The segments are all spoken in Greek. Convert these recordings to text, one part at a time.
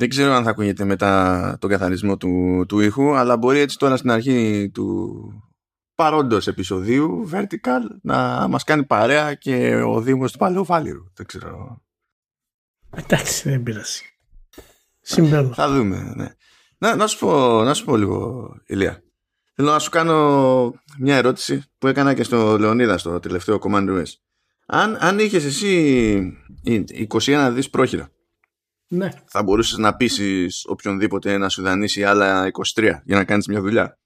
Δεν ξέρω αν θα ακούγεται μετά τον καθαρισμό του, του ήχου, αλλά μπορεί έτσι τώρα στην αρχή του παρόντος επεισοδίου Vertical να μας κάνει παρέα και ο Δήμος του Παλαιοφάλιρου. Δεν ξέρω. Εντάξει, δεν πειράζει. Συμπέρω. Θα δούμε, ναι. Να, να, σου πω, να σου πω λίγο, Ηλία. Θέλω να σου κάνω μια ερώτηση που έκανα και στο Λεωνίδα στο τελευταίο Command OS. Αν, αν είχες εσύ 21 δις πρόχειρα, Ναι. θα μπορούσες να πείσεις οποιονδήποτε να σου δανείσει άλλα 23 για να κάνεις μια δουλειά.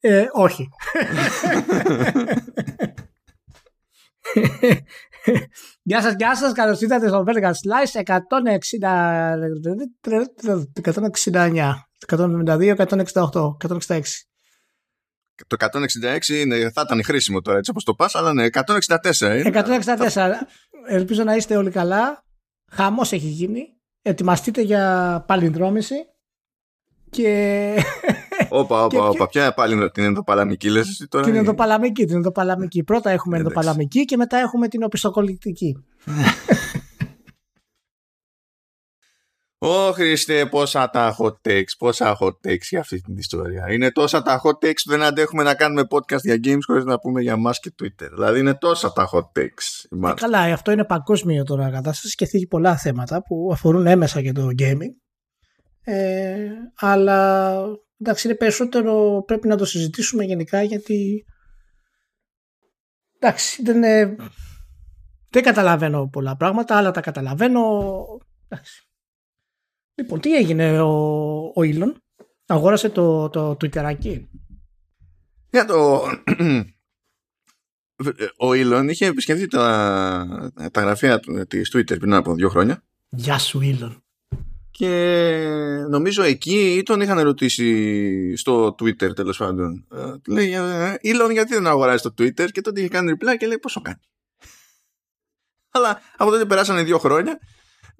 Ε, όχι. Γεια σας, γεια σας. Καλώς ήρθατε στο Vertical Slice 160... 169, 172, 168, 166. Το 166 είναι, θα ήταν χρήσιμο τώρα έτσι όπως το πας, αλλά ναι, 164 είναι. 164. Ελπίζω να είστε όλοι καλά. Χαμός έχει γίνει. Ετοιμαστείτε για παλινδρόμηση. Και Όπα, Και- όπα, όπα. Ποια πάλι την ενδοπαλαμική λες εσύ τώρα. την ή- ενδοπαλαμική. Την ενδοπαλαμική. Πρώτα έχουμε Εντάξει. ενδοπαλαμική και μετά έχουμε την οπισθοκολλητική. Ω Χριστέ, πόσα τα hot takes, πόσα hot takes για αυτή την ιστορία. Είναι τόσα τα hot takes που δεν αντέχουμε να κάνουμε podcast για games χωρίς να πούμε για μας και Twitter. Δηλαδή είναι τόσα τα hot takes. Ε, Μάλιστα. καλά, αυτό είναι παγκόσμιο τώρα κατάσταση και θίγει πολλά θέματα που αφορούν έμεσα και το gaming. Ε, αλλά εντάξει, είναι περισσότερο πρέπει να το συζητήσουμε γενικά γιατί εντάξει, δεν, είναι- δεν καταλαβαίνω πολλά πράγματα, άλλα τα καταλαβαίνω. Εντάξει. Λοιπόν, τι έγινε ο, ο Elon, αγόρασε το, το Twitterάκι. Για το... Ο Elon είχε επισκεφθεί τα, τα γραφεία του- της Twitter πριν από δύο χρόνια Γεια σου Elon. και νομίζω εκεί ή τον είχαν ρωτήσει στο Twitter τέλος πάντων. Ε, Λέει, ε, Elon γιατί δεν αγοράζει το Twitter; και τότε είχε κάνει reply και λέει πόσο κάνει; Αλλά από τότε περάσανε δύο χρόνια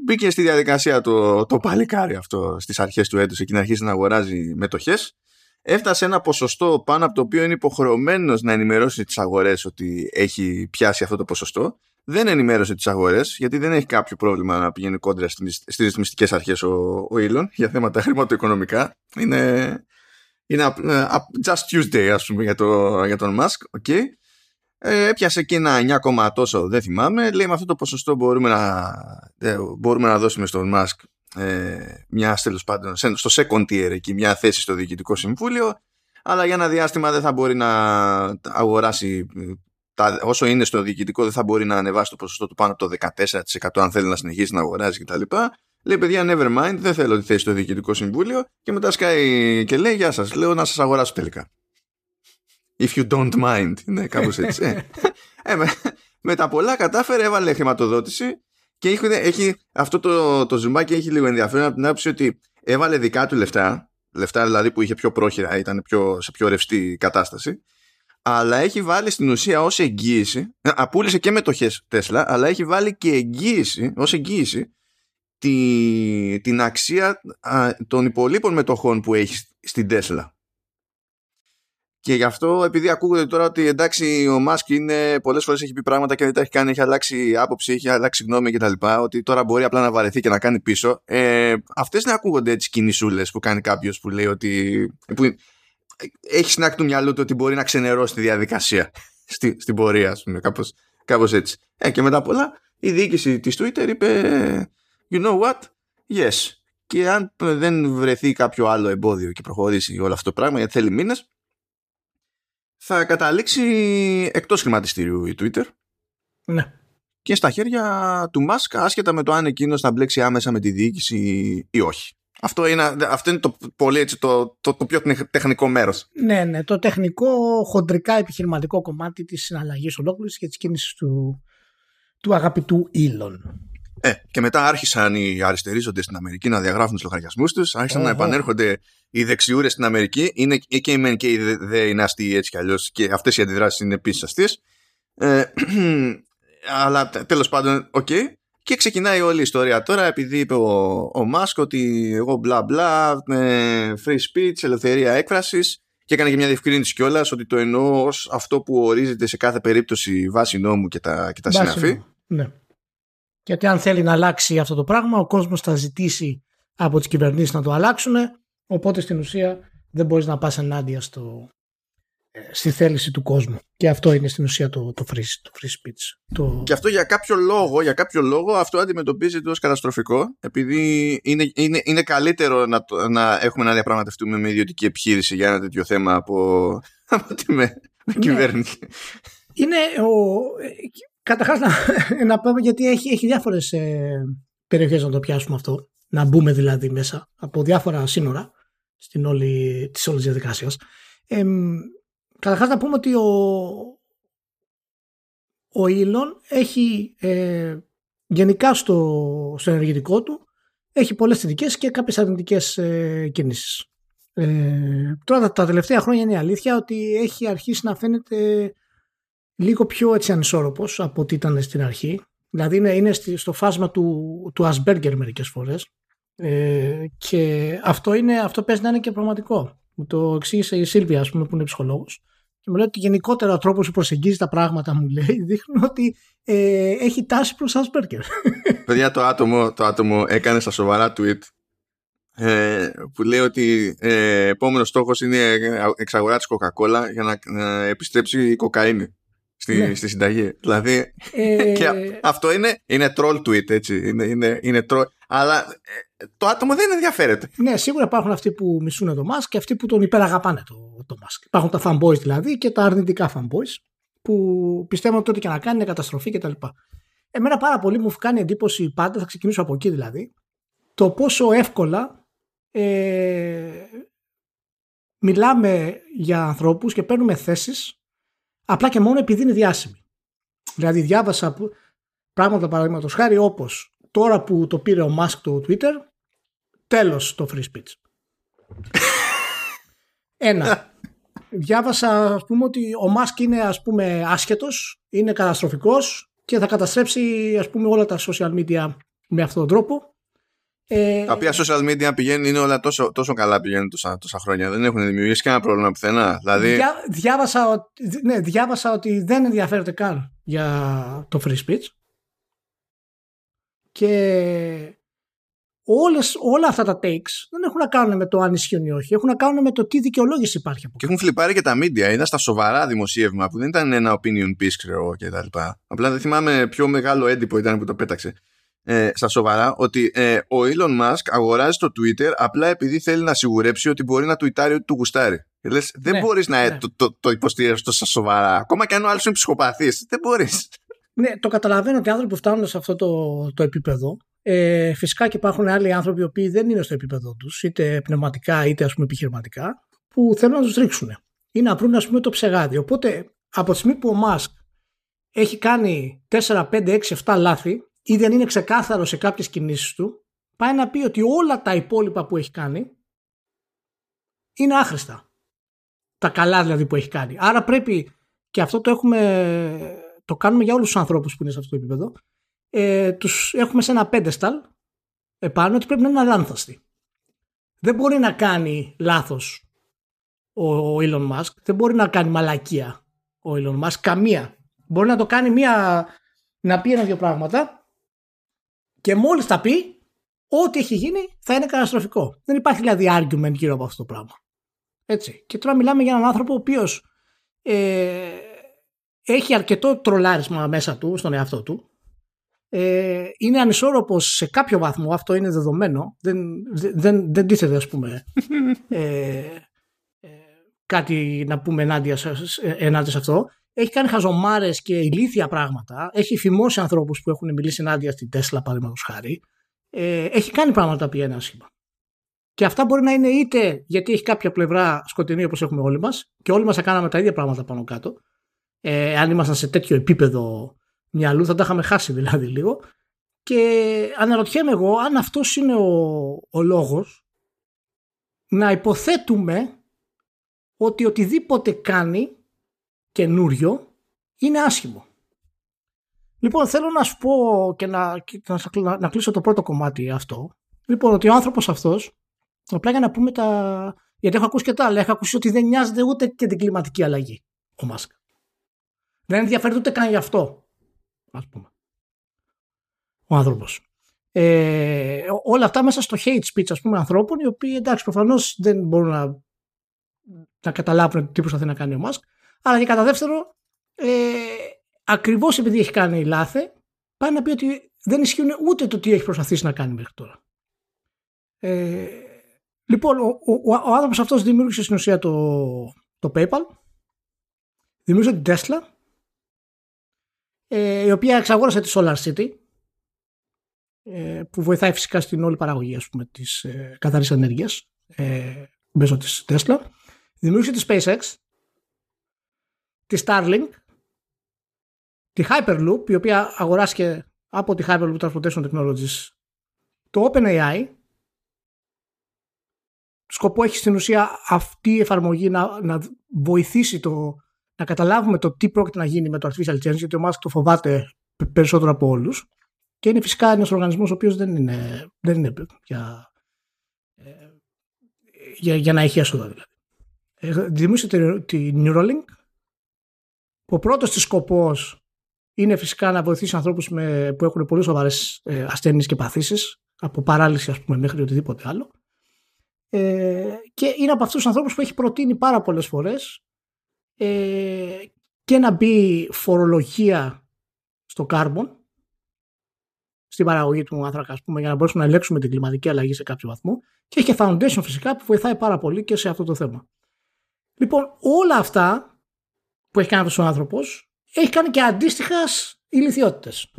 μπήκε στη διαδικασία το, το παλικάρι αυτό στις αρχές του έτους εκεί να αρχίσει να αγοράζει μετοχές. Έφτασε ένα ποσοστό πάνω από το οποίο είναι υποχρεωμένος να ενημερώσει τις αγορές ότι έχει πιάσει αυτό το ποσοστό. Δεν ενημέρωσε τις αγορές γιατί δεν έχει κάποιο πρόβλημα να πηγαίνει κόντρα στις, στις ρυθμιστικές αρχές ο, ο Elon για θέματα χρηματοοικονομικά. Είναι, είναι απ- ε, απ- just Tuesday ας πούμε για, το, για τον Musk okay. Ε, έπιασε εκεί ένα 9, τόσο, δεν θυμάμαι. Λέει με αυτό το ποσοστό μπορούμε να, ε, μπορούμε να δώσουμε στον Musk ε, μια τέλος πάντων σε- στο second tier εκεί μια θέση στο διοικητικό συμβούλιο αλλά για ένα διάστημα δεν θα μπορεί να αγοράσει ε, τα, όσο είναι στο διοικητικό δεν θα μπορεί να ανεβάσει το ποσοστό του πάνω από το 14% αν θέλει να συνεχίσει να αγοράζει κτλ. Λέει παιδιά never mind δεν θέλω τη θέση στο διοικητικό συμβούλιο και μετά σκάει και λέει γεια σας λέω να σας αγοράσω τελικά. If you don't mind. Ναι, κάπως έτσι. ε. Ε, με, με τα πολλά κατάφερε, έβαλε χρηματοδότηση και έχει, έχει αυτό το, το ζουμάκι έχει λίγο ενδιαφέρον από την άποψη ότι έβαλε δικά του λεφτά, λεφτά δηλαδή που είχε πιο πρόχειρα, ήταν πιο, σε πιο ρευστή κατάσταση, αλλά έχει βάλει στην ουσία ως εγγύηση, ε, απούλησε και μετοχές Τέσλα, αλλά έχει βάλει και εγγύηση, ως εγγύηση τη, την αξία α, των υπολείπων μετοχών που έχει στην Τέσλα. Και γι' αυτό, επειδή ακούγεται τώρα ότι εντάξει, ο Μάσκ είναι πολλές φορές έχει πει πράγματα και δεν τα έχει κάνει, έχει αλλάξει άποψη, έχει αλλάξει γνώμη κτλ. Ότι τώρα μπορεί απλά να βαρεθεί και να κάνει πίσω. Ε, Αυτές δεν ακούγονται έτσι κινησούλες που κάνει κάποιος που λέει ότι. Που έχει στην άκρη του μυαλού του ότι μπορεί να ξενερώσει τη διαδικασία στη, στην πορεία, ας πούμε, κάπως, κάπως έτσι. Ε, και μετά πολλά, η διοίκηση της Twitter είπε, You know what? Yes. Και αν δεν βρεθεί κάποιο άλλο εμπόδιο και προχωρήσει όλο αυτό το πράγμα, γιατί θέλει μήνες, θα καταλήξει εκτός χρηματιστήριου η Twitter Ναι. και στα χέρια του Musk άσχετα με το αν εκείνος θα μπλέξει άμεσα με τη διοίκηση ή όχι. Αυτό είναι, αυτό είναι το, πολύ, έτσι, το, το, το πιο τεχνικό μέρος. Ναι, ναι, το τεχνικό, χοντρικά επιχειρηματικό κομμάτι της συναλλαγής ολόκληρης και της κίνησης του, του αγαπητού Elon. Ε, και μετά άρχισαν οι αριστερίζοντες στην Αμερική να διαγράφουν τους λογαριασμούς τους, άρχισαν να Οχο. επανέρχονται οι δεξιούρες στην Αμερική, είναι και οι μεν και οι δε, δε είναι αστείοι έτσι κι αλλιώς και αυτές οι αντιδράσεις είναι επίσης αστείες. Ε, αλλά τε- τέλος πάντων, οκ. Και ξεκινάει όλη η ιστορία τώρα επειδή είπε ο, ο Μασκ ότι εγώ μπλα μπλα, ε, free speech, ελευθερία έκφρασης και έκανε και μια διευκρίνηση κιόλας ότι το εννοώ ως αυτό που ορίζεται σε κάθε περίπτωση βάσει νόμου και τα, και τα συναφή. Ναι. Γιατί αν θέλει να αλλάξει αυτό το πράγμα, ο κόσμος θα ζητήσει από τις κυβερνήσεις να το αλλάξουν, οπότε στην ουσία δεν μπορείς να πας ενάντια στο, ε, στη θέληση του κόσμου. Και αυτό είναι στην ουσία το, το, free, το free speech. Το... Και αυτό για κάποιο λόγο, για κάποιο λόγο αυτό αντιμετωπίζεται ως καταστροφικό επειδή είναι, είναι, είναι καλύτερο να, να έχουμε να διαπραγματευτούμε με ιδιωτική επιχείρηση για ένα τέτοιο θέμα από, από ότι με, με ναι. κυβέρνηση. Είναι ο, καταρχάς να, να πούμε γιατί έχει, έχει διάφορες ε, περιοχές να το πιάσουμε αυτό να μπούμε δηλαδή μέσα από διάφορα σύνορα στην όλη, της όλης διαδικασίας. Ε, καταρχάς να πούμε ότι ο, ο Elon έχει ε, γενικά στο, στο ενεργητικό του έχει πολλές θετικές και κάποιες αρνητικές ε, κινήσεις. Ε, τώρα τα τελευταία χρόνια είναι η αλήθεια ότι έχει αρχίσει να φαίνεται λίγο πιο έτσι ανισόρροπος από ό,τι ήταν στην αρχή. Δηλαδή είναι, είναι στο φάσμα του, του Asperger μερικές φορές ε, και αυτό, είναι, αυτό παίζει να είναι και πραγματικό. Μου το εξήγησε η Σίλβια, ας πούμε, που είναι ψυχολόγος. Και μου λέει ότι γενικότερα ο τρόπος που προσεγγίζει τα πράγματα, μου λέει, δείχνει ότι ε, έχει τάση προς Asperger. Παιδιά, το άτομο, το άτομο έκανε στα σοβαρά tweet ε, που λέει ότι ε, επόμενος στόχος είναι εξαγορά της Coca-Cola για να, να επιστρέψει η κοκαίνη στη, ναι. στη συνταγή. Δηλαδή, ε... και αυτό είναι, είναι troll tweet, έτσι. Είναι, είναι, είναι troll, αλλά ε, το άτομο δεν ενδιαφέρεται. Ναι, σίγουρα υπάρχουν αυτοί που μισούν τον Musk και αυτοί που τον υπεραγαπάνε το, το Musk. Υπάρχουν τα fanboys δηλαδή και τα αρνητικά fanboys που πιστεύουν ότι ό,τι και να κάνει είναι καταστροφή κτλ. Εμένα πάρα πολύ μου κάνει εντύπωση πάντα, θα ξεκινήσω από εκεί δηλαδή, το πόσο εύκολα ε, μιλάμε για ανθρώπους και παίρνουμε θέσεις απλά και μόνο επειδή είναι διάσημοι. Δηλαδή διάβασα πράγματα παραδείγματος χάρη όπως τώρα που το πήρε ο Μάσκ το Twitter, τέλος το free speech. Ένα. Διάβασα ας πούμε ότι ο Μάσκ είναι ας πούμε άσχετος, είναι καταστροφικός και θα καταστρέψει ας πούμε όλα τα social media με αυτόν τον τρόπο ε, τα οποία social media πηγαίνουν, είναι όλα τόσο, τόσο καλά πηγαίνουν τόσα, τόσα χρόνια. Δεν έχουν δημιουργήσει κανένα πρόβλημα πουθενά. Δηλαδή... Διά, διάβασα, ναι, διάβασα ότι δεν ενδιαφέρεται καν για το free speech. Και όλες, όλα αυτά τα takes δεν έχουν να κάνουν με το αν ισχύουν ή όχι. Έχουν να κάνουν με το τι δικαιολόγηση υπάρχει από Και έχουν φλιπάρει και τα media. Είδα στα σοβαρά δημοσίευμα που δεν ήταν ένα opinion piece, ξέρω εγώ κτλ. Απλά δεν θυμάμαι πιο μεγάλο έντυπο ήταν που το πέταξε ε, στα σοβαρά ότι ε, ο Elon Musk αγοράζει το Twitter απλά επειδή θέλει να σιγουρέψει ότι μπορεί να τουιτάρει ότι του γουστάρει. Λες, δεν ναι, μπορείς να ναι. το, το, το υποστηρίζεις τόσο σοβαρά. Ακόμα και αν ο άλλος είναι ψυχοπαθής. Δεν μπορείς. Ναι, το καταλαβαίνω ότι οι άνθρωποι που φτάνουν σε αυτό το, το επίπεδο ε, φυσικά και υπάρχουν άλλοι άνθρωποι οι οποίοι δεν είναι στο επίπεδο τους είτε πνευματικά είτε ας πούμε επιχειρηματικά που θέλουν να τους ρίξουν ή να βρουν ας πούμε το ψεγάδι. Οπότε από τη στιγμή που ο Musk έχει κάνει 4, 5, 6, 7 λάθη ή δεν είναι ξεκάθαρος σε κάποιες κινήσεις του, πάει να πει ότι όλα τα υπόλοιπα που έχει κάνει είναι άχρηστα. Τα καλά δηλαδή που έχει κάνει. Άρα πρέπει, και αυτό το έχουμε, το κάνουμε για όλους τους ανθρώπους που είναι σε αυτό το επίπεδο, ε, τους έχουμε σε ένα πέντεσταλ επάνω ότι πρέπει να είναι αλάνθαστοι. Δεν μπορεί να κάνει λάθος ο Elon Musk, δεν μπορεί να κάνει μαλακία ο Elon Musk, καμία. Μπορεί να το κάνει μία, να πει ένα-δύο πράγματα και μόλις τα πει, ό,τι έχει γίνει θα είναι καταστροφικό. Δεν υπάρχει δηλαδή argument γύρω από αυτό το πράγμα. Έτσι. Και τώρα μιλάμε για έναν άνθρωπο ο οποίος ε, έχει αρκετό τρολάρισμα μέσα του, στον εαυτό του. Ε, είναι ανισόρροπος σε κάποιο βαθμό, αυτό είναι δεδομένο. Δεν, δεν, δεν τίθεται, ας πούμε, ε, ε, κάτι να πούμε ενάντια σε, ενάντια σε αυτό έχει κάνει χαζομάρες και ηλίθια πράγματα. Έχει φημώσει ανθρώπους που έχουν μιλήσει ενάντια στην Τέσλα, παραδείγματος χάρη. Ε, έχει κάνει πράγματα που είναι άσχημα. Και αυτά μπορεί να είναι είτε γιατί έχει κάποια πλευρά σκοτεινή όπως έχουμε όλοι μας, και όλοι μας θα κάναμε τα ίδια πράγματα πάνω κάτω. Ε, αν ήμασταν σε τέτοιο επίπεδο μυαλού, θα τα είχαμε χάσει δηλαδή λίγο. Και αναρωτιέμαι εγώ αν αυτός είναι ο, ο λόγος να υποθέτουμε ότι οτιδήποτε κάνει καινούριο είναι άσχημο. Λοιπόν, θέλω να σου πω και να, να, να κλείσω το πρώτο κομμάτι αυτό. Λοιπόν, ότι ο άνθρωπος αυτός, απλά για να πούμε τα. Γιατί έχω ακούσει και τα άλλα. Έχω ακούσει ότι δεν νοιάζεται ούτε και την κλιματική αλλαγή ο Μάσκα. Δεν ενδιαφέρεται ούτε καν γι' αυτό. Ας πούμε. ο άνθρωπος. Ε, όλα αυτά μέσα στο hate speech ας πούμε ανθρώπων οι οποίοι εντάξει προφανώς δεν μπορούν να, να καταλάβουν τι προσπαθεί να κάνει ο Μάσκ αλλά και κατά δεύτερο ε, ακριβώς επειδή έχει κάνει λάθη πάει να πει ότι δεν ισχύουν ούτε το τι έχει προσπαθήσει να κάνει μέχρι τώρα. Ε, λοιπόν, ο, ο, ο άνθρωπος αυτός δημιούργησε στην ουσία το, το PayPal, δημιούργησε την Tesla, ε, η οποία εξαγόρασε τη Solar City, ε, που βοηθάει φυσικά στην όλη παραγωγή ας πούμε, της ε, καθαρής ενέργειας ε, μέσω της Tesla. Δημιούργησε τη SpaceX, τη Starlink, τη Hyperloop, η οποία αγοράστηκε από τη Hyperloop Transportation Technologies, το OpenAI, σκοπό έχει στην ουσία αυτή η εφαρμογή να, να βοηθήσει το, να καταλάβουμε το τι πρόκειται να γίνει με το artificial intelligence, γιατί ο Μάσκ το φοβάται περισσότερο από όλους και είναι φυσικά ένας οργανισμός ο οποίος δεν είναι, δεν είναι για, ε, για, για να έχει έσοδα δηλαδή. Ε, δημιούργησε τη Neuralink που ο πρώτος της σκοπός είναι φυσικά να βοηθήσει ανθρώπους με, που έχουν πολύ σοβαρές ε, ασθένειες και παθήσεις από παράλυση ας πούμε μέχρι οτιδήποτε άλλο ε, και είναι από αυτούς τους ανθρώπους που έχει προτείνει πάρα πολλές φορές ε, και να μπει φορολογία στο κάρμπον στην παραγωγή του άνθρακα, πούμε, για να μπορέσουμε να ελέγξουμε την κλιματική αλλαγή σε κάποιο βαθμό. Και έχει και Foundation φυσικά που βοηθάει πάρα πολύ και σε αυτό το θέμα. Λοιπόν, όλα αυτά που έχει κάνει αυτός ο άνθρωπος έχει κάνει και αντίστοιχα ηλικιότητες.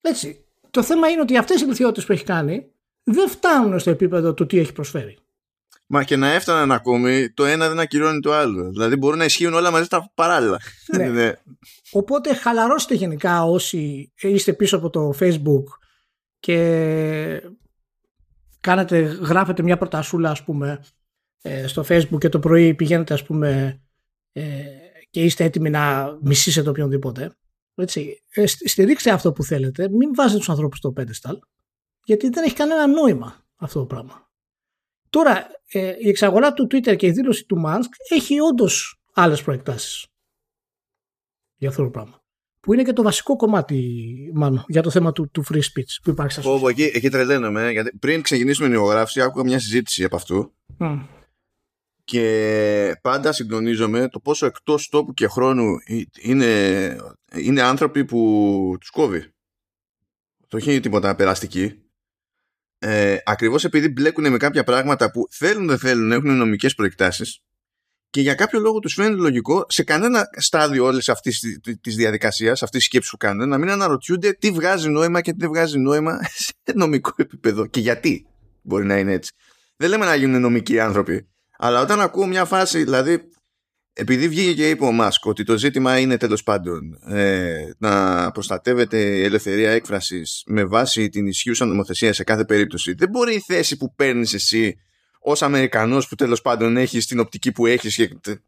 Έτσι. Το θέμα είναι ότι αυτές οι ηλικιότητες που έχει κάνει δεν φτάνουν στο επίπεδο του τι έχει προσφέρει. Μα και να έφταναν ακόμη, το ένα δεν ακυρώνει το άλλο. Δηλαδή μπορούν να ισχύουν όλα μαζί τα παράλληλα. Ναι. ναι. Οπότε χαλαρώστε γενικά όσοι είστε πίσω από το Facebook και κάνετε, γράφετε μια προτασούλα ας πούμε ε, στο Facebook και το πρωί πηγαίνετε ας πούμε ε, και είστε έτοιμοι να μισήσετε οποιονδήποτε. Έτσι, ε, στηρίξτε αυτό που θέλετε, μην βάζετε τους ανθρώπους στο pedestal γιατί δεν έχει κανένα νόημα αυτό το πράγμα. Τώρα, ε, η εξαγορά του Twitter και η δήλωση του Musk έχει όντως άλλες προεκτάσεις για αυτό το πράγμα. Που είναι και το βασικό κομμάτι, μάλλον, για το θέμα του, του free speech που υπάρχει σα εκεί, εκεί τρελαίνομαι. Γιατί πριν ξεκινήσουμε την ηχογράφηση, άκουγα μια συζήτηση από αυτού. Και πάντα συντονίζομαι το πόσο εκτός τόπου και χρόνου είναι, είναι άνθρωποι που τους κόβει. Το έχει τίποτα περαστική ε, ακριβώς επειδή μπλέκουν με κάποια πράγματα που θέλουν δεν θέλουν έχουν νομικές προεκτάσεις και για κάποιο λόγο τους φαίνεται λογικό σε κανένα στάδιο όλης αυτής της διαδικασίας, αυτής της σκέψης που κάνουν, να μην αναρωτιούνται τι βγάζει νόημα και τι δεν βγάζει νόημα σε νομικό επίπεδο και γιατί μπορεί να είναι έτσι. Δεν λέμε να γίνουν νομικοί άνθρωποι, αλλά όταν ακούω μια φάση, δηλαδή επειδή βγήκε και είπε ο Μάσκ ότι το ζήτημα είναι τέλος πάντων ε, να προστατεύεται η ελευθερία έκφρασης με βάση την ισχύουσα νομοθεσία σε κάθε περίπτωση δεν μπορεί η θέση που παίρνεις εσύ ως Αμερικανός που τέλος πάντων έχεις την οπτική που έχεις και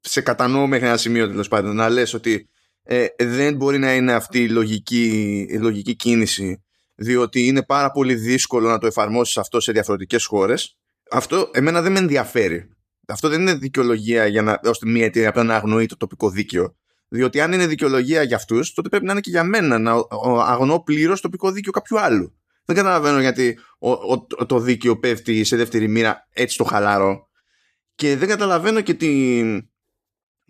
σε κατανοώ μέχρι ένα σημείο τέλος πάντων να λες ότι ε, δεν μπορεί να είναι αυτή η λογική, η λογική κίνηση διότι είναι πάρα πολύ δύσκολο να το εφαρμόσεις αυτό σε διαφορετικές χώρες. Αυτό εμένα δεν με ενδιαφέρει αυτό δεν είναι δικαιολογία για να, ώστε μια εταιρεία απλά να αγνοεί το τοπικό δίκαιο. Διότι αν είναι δικαιολογία για αυτούς, τότε πρέπει να είναι και για μένα να αγνοώ πλήρως το τοπικό δίκαιο κάποιου άλλου. Δεν καταλαβαίνω γιατί ο, ο, το δίκαιο πέφτει σε δεύτερη μοίρα έτσι το χαλαρό. Και δεν καταλαβαίνω και, τη,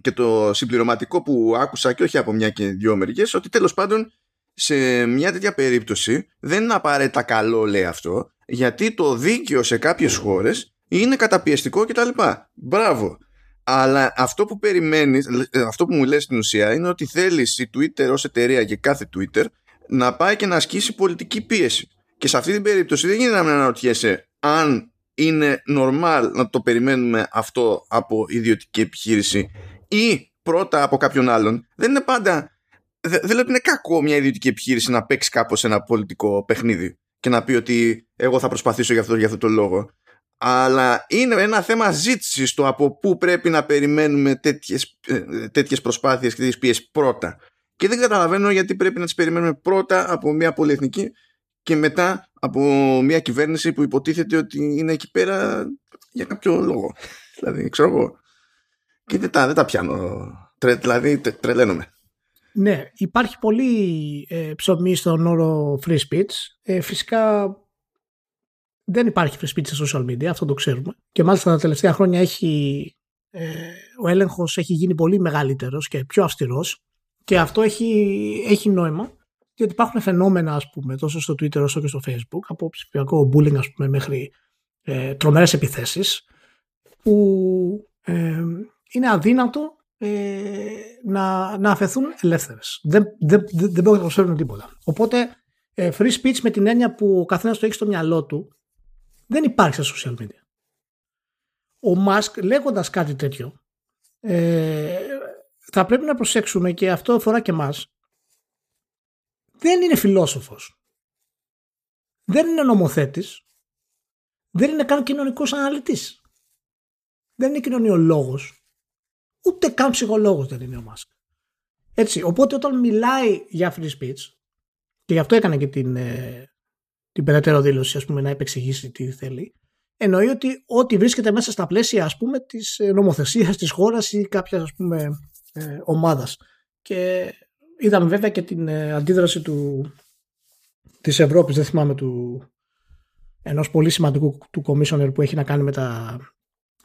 και το συμπληρωματικό που άκουσα και όχι από μια και δυο μεριές, ότι τέλος πάντων σε μια τέτοια περίπτωση δεν είναι απαραίτητα καλό, λέει αυτό, γιατί το δίκαιο σε κάποιες χώρες είναι καταπιεστικό κτλ. Μπράβο. Αλλά αυτό που περιμένεις, ε, αυτό που μου λες στην ουσία είναι ότι θέλεις η Twitter ως εταιρεία και κάθε Twitter να πάει και να ασκήσει πολιτική πίεση. Και σε αυτή την περίπτωση δεν γίνεται να αναρωτιέσαι αν είναι normal να το περιμένουμε αυτό από ιδιωτική επιχείρηση ή πρώτα από κάποιον άλλον. Δεν είναι πάντα. Δεν λέω ότι είναι κακό μια ιδιωτική επιχείρηση να παίξει κάπως ένα πολιτικό παιχνίδι και να πει ότι εγώ θα προσπαθήσω για αυτό, για αυτό το λόγο αλλά είναι ένα θέμα ζήτησης το από πού πρέπει να περιμένουμε τέτοιες, ε, τέτοιες προσπάθειες και τέτοιες πίεσεις πρώτα. Και δεν καταλαβαίνω γιατί πρέπει να τις περιμένουμε πρώτα από μια πολυεθνική και μετά από μια κυβέρνηση που υποτίθεται ότι είναι εκεί πέρα για κάποιο λόγο. δηλαδή, ξέρω εγώ. Και δεν τα, δεν τα πιάνω. Τρε, δηλαδή, τρε, τρελαίνομαι. ναι, υπάρχει πολύ ε, ψωμί στον όρο free speech. Ε, φυσικά δεν υπάρχει free speech στα social media, αυτό το ξέρουμε. Και μάλιστα τα τελευταία χρόνια έχει, ε, ο έλεγχος έχει γίνει πολύ μεγαλύτερος και πιο αυστηρός και αυτό έχει, έχει νόημα διότι υπάρχουν φαινόμενα ας πούμε τόσο στο Twitter όσο και στο Facebook από ψηφιακό bullying ας πούμε μέχρι ε, τρομερές επιθέσεις που ε, είναι αδύνατο ε, να, να αφαιθούν ελεύθερες. Δεν, δεν, δεν, δεν μπορούν να προσφέρουν τίποτα. Οπότε ε, free speech με την έννοια που ο καθένας το έχει στο μυαλό του δεν υπάρχει στα social media. Ο Μάσκ λέγοντας κάτι τέτοιο ε, θα πρέπει να προσέξουμε και αυτό αφορά και μας δεν είναι φιλόσοφος. Δεν είναι νομοθέτης. Δεν είναι καν κοινωνικός αναλυτής. Δεν είναι κοινωνιολόγος. Ούτε καν ψυχολόγος δεν είναι ο Μάσκ. Έτσι, οπότε όταν μιλάει για free speech και γι' αυτό έκανε και την, ε, την περαιτέρω δήλωση ας πούμε, να επεξηγήσει τι θέλει, εννοεί ότι ό,τι βρίσκεται μέσα στα πλαίσια ας πούμε, της ε, νομοθεσίας της χώρας ή κάποιας ας πούμε, ε, ομάδας. Και είδαμε βέβαια και την ε, αντίδραση του, της Ευρώπης, δεν θυμάμαι, του, ενός πολύ σημαντικού του commissioner που έχει να κάνει με, τα,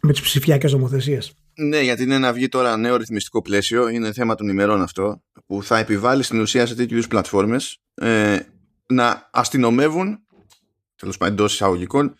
με τις ψηφιακές νομοθεσίες. Ναι, γιατί είναι να βγει τώρα νέο ρυθμιστικό πλαίσιο, είναι θέμα των ημερών αυτό, που θα επιβάλλει στην ουσία σε τέτοιους πλατφόρμες ε, να αστυνομεύουν τέλος πάντων εντός εισαγωγικών,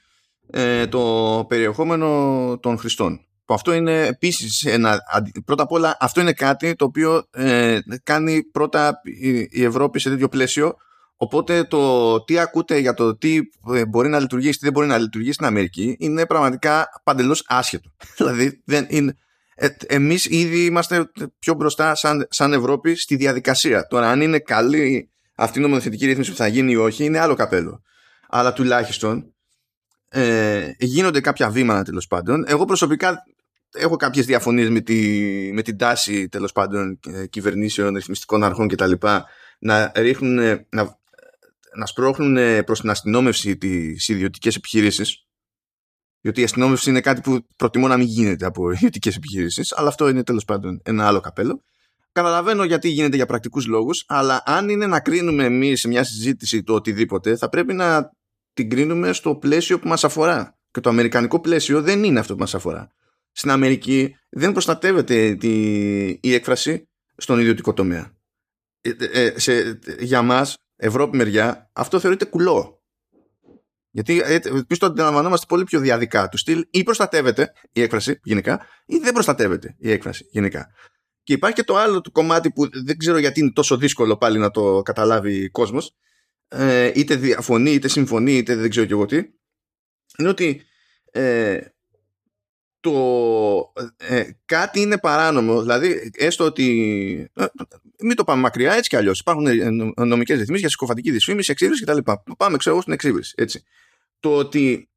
ε, το περιεχόμενο των χρηστών. Που αυτό είναι επίσης ένα. Πρώτα απ' όλα, αυτό είναι κάτι το οποίο ε, κάνει πρώτα η Ευρώπη σε τέτοιο πλαίσιο. Οπότε το τι ακούτε για το τι ε, μπορεί να λειτουργήσει, τι δεν μπορεί να λειτουργήσει στην Αμερική είναι πραγματικά παντελώς άσχετο. δηλαδή, δεν είναι, ε, εμείς ήδη είμαστε πιο μπροστά σαν, σαν Ευρώπη στη διαδικασία. Τώρα, αν είναι καλή αυτή η νομοθετική ρύθμιση που θα γίνει ή όχι, είναι άλλο καπέλο αλλά τουλάχιστον ε, γίνονται κάποια βήματα τέλος πάντων. Εγώ προσωπικά έχω κάποιες διαφωνίες με, τη, με την τάση τέλος πάντων ε, κυβερνήσεων, ρυθμιστικών αρχών κτλ. να ρίχνουν, να, να σπρώχνουν προς την αστυνόμευση τις ιδιωτικές επιχειρήσεις διότι η αστυνόμευση είναι κάτι που προτιμώ να μην γίνεται από ιδιωτικές επιχειρήσεις, αλλά αυτό είναι τέλος πάντων ένα άλλο καπέλο. Καταλαβαίνω γιατί γίνεται για πρακτικούς λόγους, αλλά αν είναι να κρίνουμε εμείς σε μια συζήτηση το οτιδήποτε, θα πρέπει να την κρίνουμε στο πλαίσιο που μας αφορά. Και το αμερικανικό πλαίσιο δεν είναι αυτό που μας αφορά. Στην Αμερική δεν προστατεύεται τη, η έκφραση στον ιδιωτικό τομέα. Ε, ε, ε σε, για μας, Ευρώπη μεριά, αυτό θεωρείται κουλό. Γιατί ε, επίσης το αντιλαμβανόμαστε πολύ πιο διαδικά του στυλ ή προστατεύεται η έκφραση γενικά ή δεν προστατεύεται η έκφραση γενικά. Και υπάρχει και το άλλο το κομμάτι που δεν ξέρω γιατί είναι τόσο δύσκολο πάλι να το καταλάβει ο κόσμος. Ε, είτε διαφωνεί είτε συμφωνεί είτε δεν ξέρω και εγώ τι. Είναι ότι ε, το ε, κάτι είναι παράνομο. Δηλαδή έστω ότι ε, μην το πάμε μακριά έτσι κι αλλιώς. Υπάρχουν ε, νομικές ρυθμίσεις για συκοφαντική δυσφήμιση εξύβριση κτλ πάμε ξέρω εγώ στην εξύβριση έτσι. Το ότι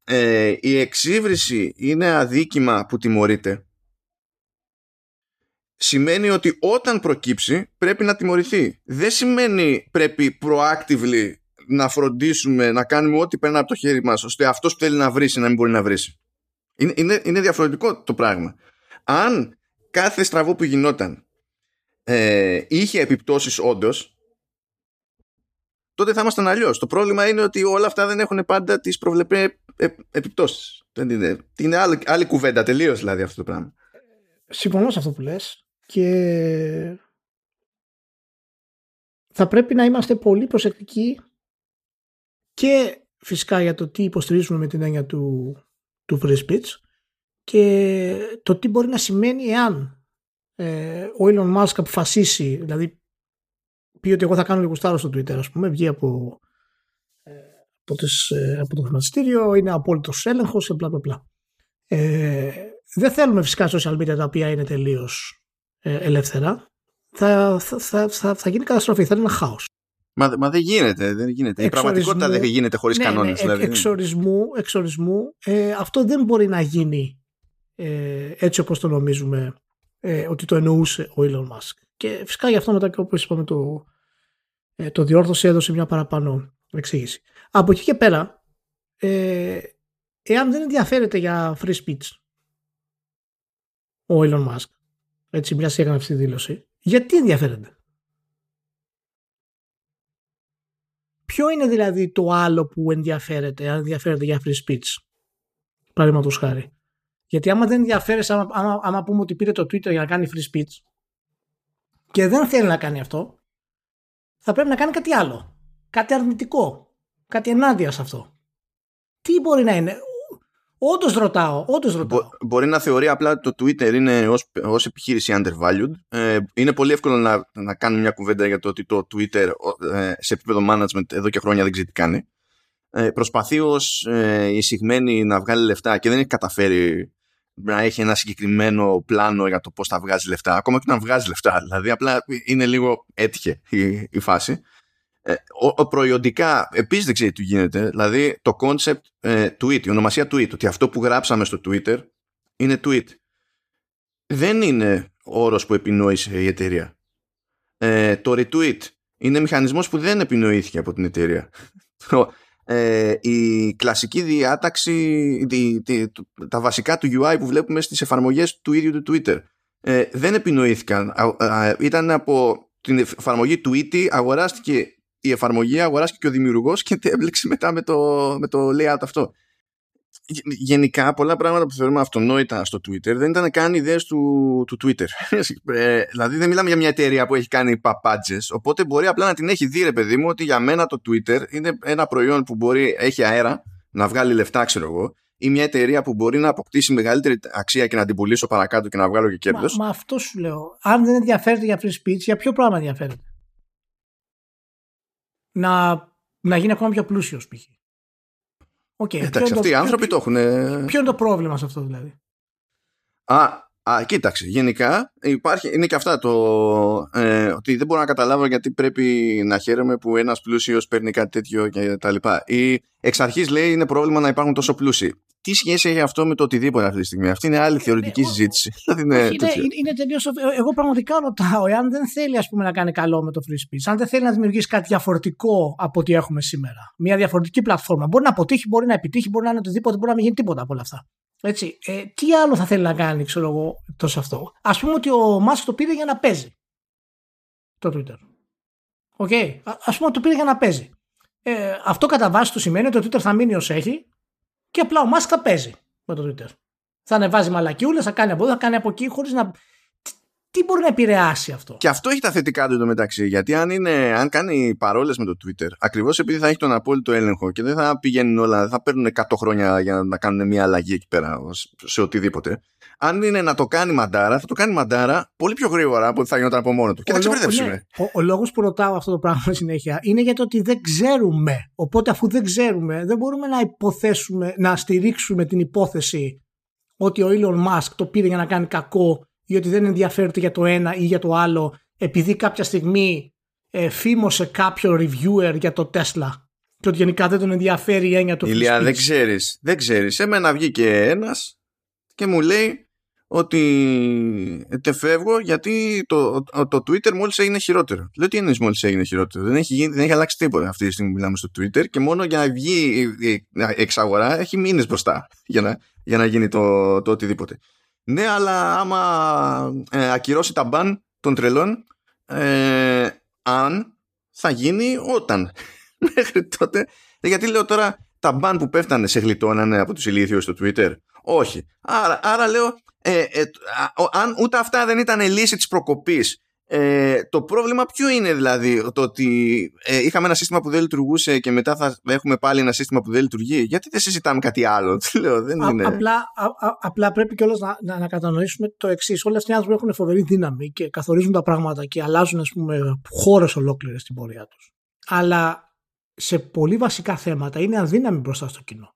η εξύβριση είναι αδίκημα που τιμωρείται σημαίνει ότι όταν προκύψει πρέπει να τιμωρηθεί. Δεν σημαίνει πρέπει proactively να φροντίσουμε να κάνουμε ό,τι παίρνει από το χέρι μας ώστε αυτός που θέλει να βρει να μην μπορεί να βρει. Είναι, είναι, είναι διαφορετικό το πράγμα. Αν κάθε στραβό που γινόταν ε, είχε επιπτώσεις όντως, τότε θα ήμασταν αλλιώς. Το πρόβλημα είναι ότι όλα αυτά δεν έχουν πάντα τις προβλεπέ ε, επιπτώσεις. Είναι, είναι άλλη, άλλη κουβέντα τελείως δηλαδή αυτό το πράγμα. Συμφωνώ σε αυτό που λες και θα πρέπει να είμαστε πολύ προσεκτικοί και φυσικά για το τι υποστηρίζουμε με την έννοια του, του free speech και το τι μπορεί να σημαίνει εάν ε, ο Elon Musk αποφασίσει, δηλαδή πει ότι εγώ θα κάνω λίγο στάρο στο Twitter, ας πούμε, βγει από, ε, από, τις, ε, από το χρηματιστήριο, είναι απόλυτος έλεγχος, μπλα μπλα μπλα. Ε, δεν θέλουμε φυσικά social media τα οποία είναι τελείως ε, ελεύθερα. Θα, θα, θα, θα, θα γίνει καταστροφή, θα είναι ένα χάος. Μα, μα δεν γίνεται. Δεν γίνεται. Η πραγματικότητα δεν γίνεται χωρίς ναι, κανόνες. Ναι, δηλαδή. εξορισμού, εξορισμού ε, αυτό δεν μπορεί να γίνει ε, έτσι όπως το νομίζουμε ε, ότι το εννοούσε ο Elon Musk. Και φυσικά γι' αυτό μετά και όπως είπαμε το, ε, το διόρθωση έδωσε μια παραπάνω εξήγηση. Από εκεί και πέρα, ε, εάν δεν ενδιαφέρεται για free speech ο Elon Musk, έτσι μια έκανε αυτή τη δήλωση, γιατί ενδιαφέρονται. Ποιο είναι δηλαδή το άλλο που ενδιαφέρεται, αν ενδιαφέρεται για free speech, παραδείγματος χάρη; Γιατί άμα δεν ενδιαφέρεσαι, άμα, άμα, άμα πούμε ότι πήρε το Twitter για να κάνει free speech και δεν θέλει να κάνει αυτό, θα πρέπει να κάνει κάτι άλλο. Κάτι αρνητικό. Κάτι ενάντια σε αυτό. Τι μπορεί να είναι; Όντως ρωτάω. Όντως ρωτάω. Μπο, μπορεί να θεωρεί απλά ότι το Twitter είναι ως, ως επιχείρηση undervalued. Ε, είναι πολύ εύκολο να, να κάνει μια κουβέντα για το ότι το Twitter ε, σε επίπεδο management εδώ και χρόνια δεν ξέρει τι κάνει. Ε, προσπαθεί ως ε, εισηγμένη να βγάλει λεφτά και δεν έχει καταφέρει να έχει ένα συγκεκριμένο πλάνο για το πώς θα βγάζει λεφτά. Ακόμα και να βγάζει λεφτά. Δηλαδή, απλά είναι λίγο έτυχε η, η φάση. Ε, ο, ο, προϊοντικά επίση δεν ξέρει τι γίνεται. Δηλαδή, το concept ε, tweet, η ονομασία tweet, ότι αυτό που γράψαμε στο Twitter είναι tweet. Δεν είναι όρος που επινόησε η εταιρεία. Ε, το retweet είναι μηχανισμός που δεν επινοήθηκε από την εταιρεία ε, η κλασική διάταξη, τη, τα βασικά του UI που βλέπουμε στις εφαρμογές του ίδιου του Twitter ε, δεν επινοήθηκαν. ήταν από την εφαρμογή του Tweety αγοράστηκε η εφαρμογή, αγοράστηκε και ο δημιουργός και έμπλεξε μετά με το, με το layout αυτό γενικά πολλά πράγματα που θεωρούμε αυτονόητα στο Twitter δεν ήταν καν ιδέες του, του Twitter. ε, δηλαδή δεν μιλάμε για μια εταιρεία που έχει κάνει παπάντζες, οπότε μπορεί απλά να την έχει δει ρε παιδί μου ότι για μένα το Twitter είναι ένα προϊόν που μπορεί, έχει αέρα, να βγάλει λεφτά ξέρω εγώ, ή μια εταιρεία που μπορεί να αποκτήσει μεγαλύτερη αξία και να την πουλήσω παρακάτω και να βγάλω και κέρδος. Μα, μα αυτό σου λέω. Αν δεν ενδιαφέρεται για free speech, για ποιο πράγμα ενδιαφέρεται; Να, να γίνει ακόμα πιο πλούσιος π.χ. Okay, Εντάξει, αυτοί οι άνθρωποι το έχουν. Ποιο είναι το πρόβλημα σε αυτό δηλαδή; Α, α κοίταξε. Γενικά υπάρχει, είναι και αυτά το ε, ότι δεν μπορώ να καταλάβω γιατί πρέπει να χαίρομαι που ένας πλούσιος παίρνει κάτι τέτοιο και τα λοιπά. Ή εξ αρχής λέει είναι πρόβλημα να υπάρχουν τόσο πλούσιοι τι σχέση έχει αυτό με το οτιδήποτε αυτή τη στιγμή; Αυτή είναι άλλη θεωρητική ναι, συζήτηση. Δηλαδή είναι, είναι, είναι τελείως, εγώ πραγματικά ρωτάω, εάν δεν θέλει ας πούμε, να κάνει καλό με το free speech, αν δεν θέλει να δημιουργήσει κάτι διαφορετικό από ό,τι έχουμε σήμερα, μια διαφορετική πλατφόρμα, μπορεί να αποτύχει, μπορεί να επιτύχει, μπορεί να είναι οτιδήποτε, μπορεί να μην γίνει τίποτα από όλα αυτά. Έτσι, ε, τι άλλο θα θέλει να κάνει, ξέρω εγώ, τόσο αυτό; Ας πούμε ότι ο Μασκ το πήρε για να παίζει. Το Twitter. OK. Okay. Ας πούμε ότι το πήρε για να παίζει. Ε, αυτό κατά βάση του σημαίνει ότι το Twitter θα μείνει ως έχει και απλά ο Μάσκ θα παίζει με το Twitter. Θα ανεβάζει μαλακιούλες, θα κάνει από εδώ, θα κάνει από εκεί, χωρίς να. Τι μπορεί να επηρεάσει αυτό; Και αυτό έχει τα θετικά του εντωμεταξύ. Γιατί αν, είναι, αν κάνει παρόλες με το Twitter, ακριβώς επειδή θα έχει τον απόλυτο έλεγχο και δεν θα πηγαίνουν όλα, δεν θα παίρνουν 100 χρόνια για να κάνουν μια αλλαγή εκεί πέρα σε οτιδήποτε αν είναι να το κάνει μαντάρα, θα το κάνει μαντάρα πολύ πιο γρήγορα από ό,τι θα γινόταν από μόνο του. Και θα ξεπερδεύσουμε. Ναι. Ο, ο λόγος που ρωτάω αυτό το πράγμα συνέχεια είναι για το ότι δεν ξέρουμε. Οπότε, αφού δεν ξέρουμε, δεν μπορούμε να υποθέσουμε, να στηρίξουμε την υπόθεση ότι ο Elon Musk το πήρε για να κάνει κακό ή ότι δεν ενδιαφέρεται για το ένα ή για το άλλο επειδή κάποια στιγμή ε, φήμωσε κάποιο reviewer για το Tesla και ότι γενικά δεν τον ενδιαφέρει η έννοια του Ηλία, δεν ξέρεις, δεν ξέρεις. Εμένα βγήκε ένας και μου λέει ότι τεφεύγω γιατί το, το, Twitter μόλις έγινε χειρότερο. Λέω τι εννοείς μόλις έγινε χειρότερο; Δεν έχει, δεν έχει αλλάξει τίποτα αυτή τη στιγμή που μιλάμε στο Twitter και μόνο για να βγει εξ αγορά έχει μήνες μπροστά για να, για να γίνει το, το οτιδήποτε. Ναι, αλλά άμα ε, ακυρώσει τα μπαν των τρελών, ε, αν θα γίνει όταν. Μέχρι τότε. Γιατί λέω τώρα τα μπαν που πέφτανε σε γλιτώνανε από τους ηλίθιους στο Twitter. Όχι. Άρα, άρα λέω ε, ε, αν ούτε αυτά δεν ήταν λύση της προκοπής ε, το πρόβλημα ποιο είναι δηλαδή το ότι ε, είχαμε ένα σύστημα που δεν λειτουργούσε και μετά θα έχουμε πάλι ένα σύστημα που δεν λειτουργεί; Γιατί δεν συζητάμε κάτι άλλο λέω, δεν είναι. απλά, α, απλά πρέπει κιόλας να, να, να κατανοήσουμε το εξής. όλοι αυτοί οι άνθρωποι έχουν φοβερή δύναμη και καθορίζουν τα πράγματα και αλλάζουν ας πούμε, χώρες ολόκληρες στην πορεία τους αλλά σε πολύ βασικά θέματα είναι αδύναμοι μπροστά στο κοινό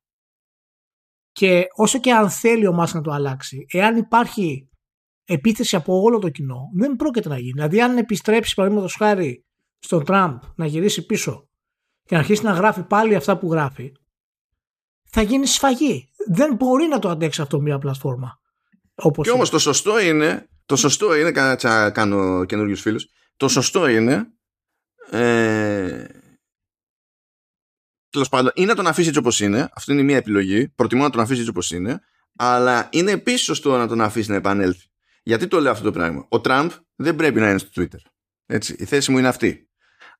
και όσο και αν θέλει ο Μάσκ να το αλλάξει, εάν υπάρχει επίθεση από όλο το κοινό, δεν πρόκειται να γίνει. Δηλαδή, αν επιστρέψει, παραδείγματος χάρη, στον Τραμπ να γυρίσει πίσω και να αρχίσει να γράφει πάλι αυτά που γράφει, θα γίνει σφαγή. Δεν μπορεί να το αντέξει αυτό μια πλατφόρμα. Όπως και όμως το σωστό είναι, το σωστό είναι, κάνω καινούριους φίλους, το σωστό είναι ε, τέλος πάντων, ή να τον αφήσει έτσι όπως είναι. Αυτή είναι μια επιλογή. Προτιμώ να τον αφήσει έτσι όπως είναι. Αλλά είναι επίσης σωστό να τον αφήσει να επανέλθει. Γιατί το λέω αυτό το πράγμα; Ο Τραμπ δεν πρέπει να είναι στο Twitter. Έτσι, η θέση μου είναι αυτή.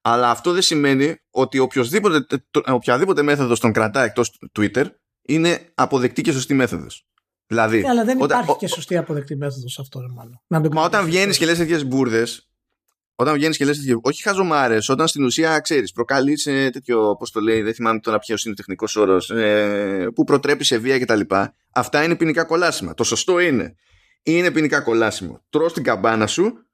Αλλά αυτό δεν σημαίνει ότι οποιοδήποτε, οποιαδήποτε μέθοδος τον κρατά εκτός Twitter είναι αποδεκτή και σωστή μέθοδος. Δηλαδή, ναι, αλλά δεν όταν, υπάρχει και σωστή αποδεκτή μέθοδος αυτό, μάλλον. Να μα όταν βγαίνεις και λες τέτοιες μπουρδες, όταν βγαίνεις και λες τέτοιο, όχι χαζομάρες, όταν στην ουσία ξέρεις, προκαλείς ε, τέτοιο, πώς το λέει, δεν θυμάμαι τώρα ποιος είναι ο τεχνικός όρος, ε, που προτρέπει σε βία κτλ. Αυτά είναι ποινικά κολάσιμα. Το σωστό είναι. Είναι ποινικά κολάσιμο. Τρώ την καμπάνα σου,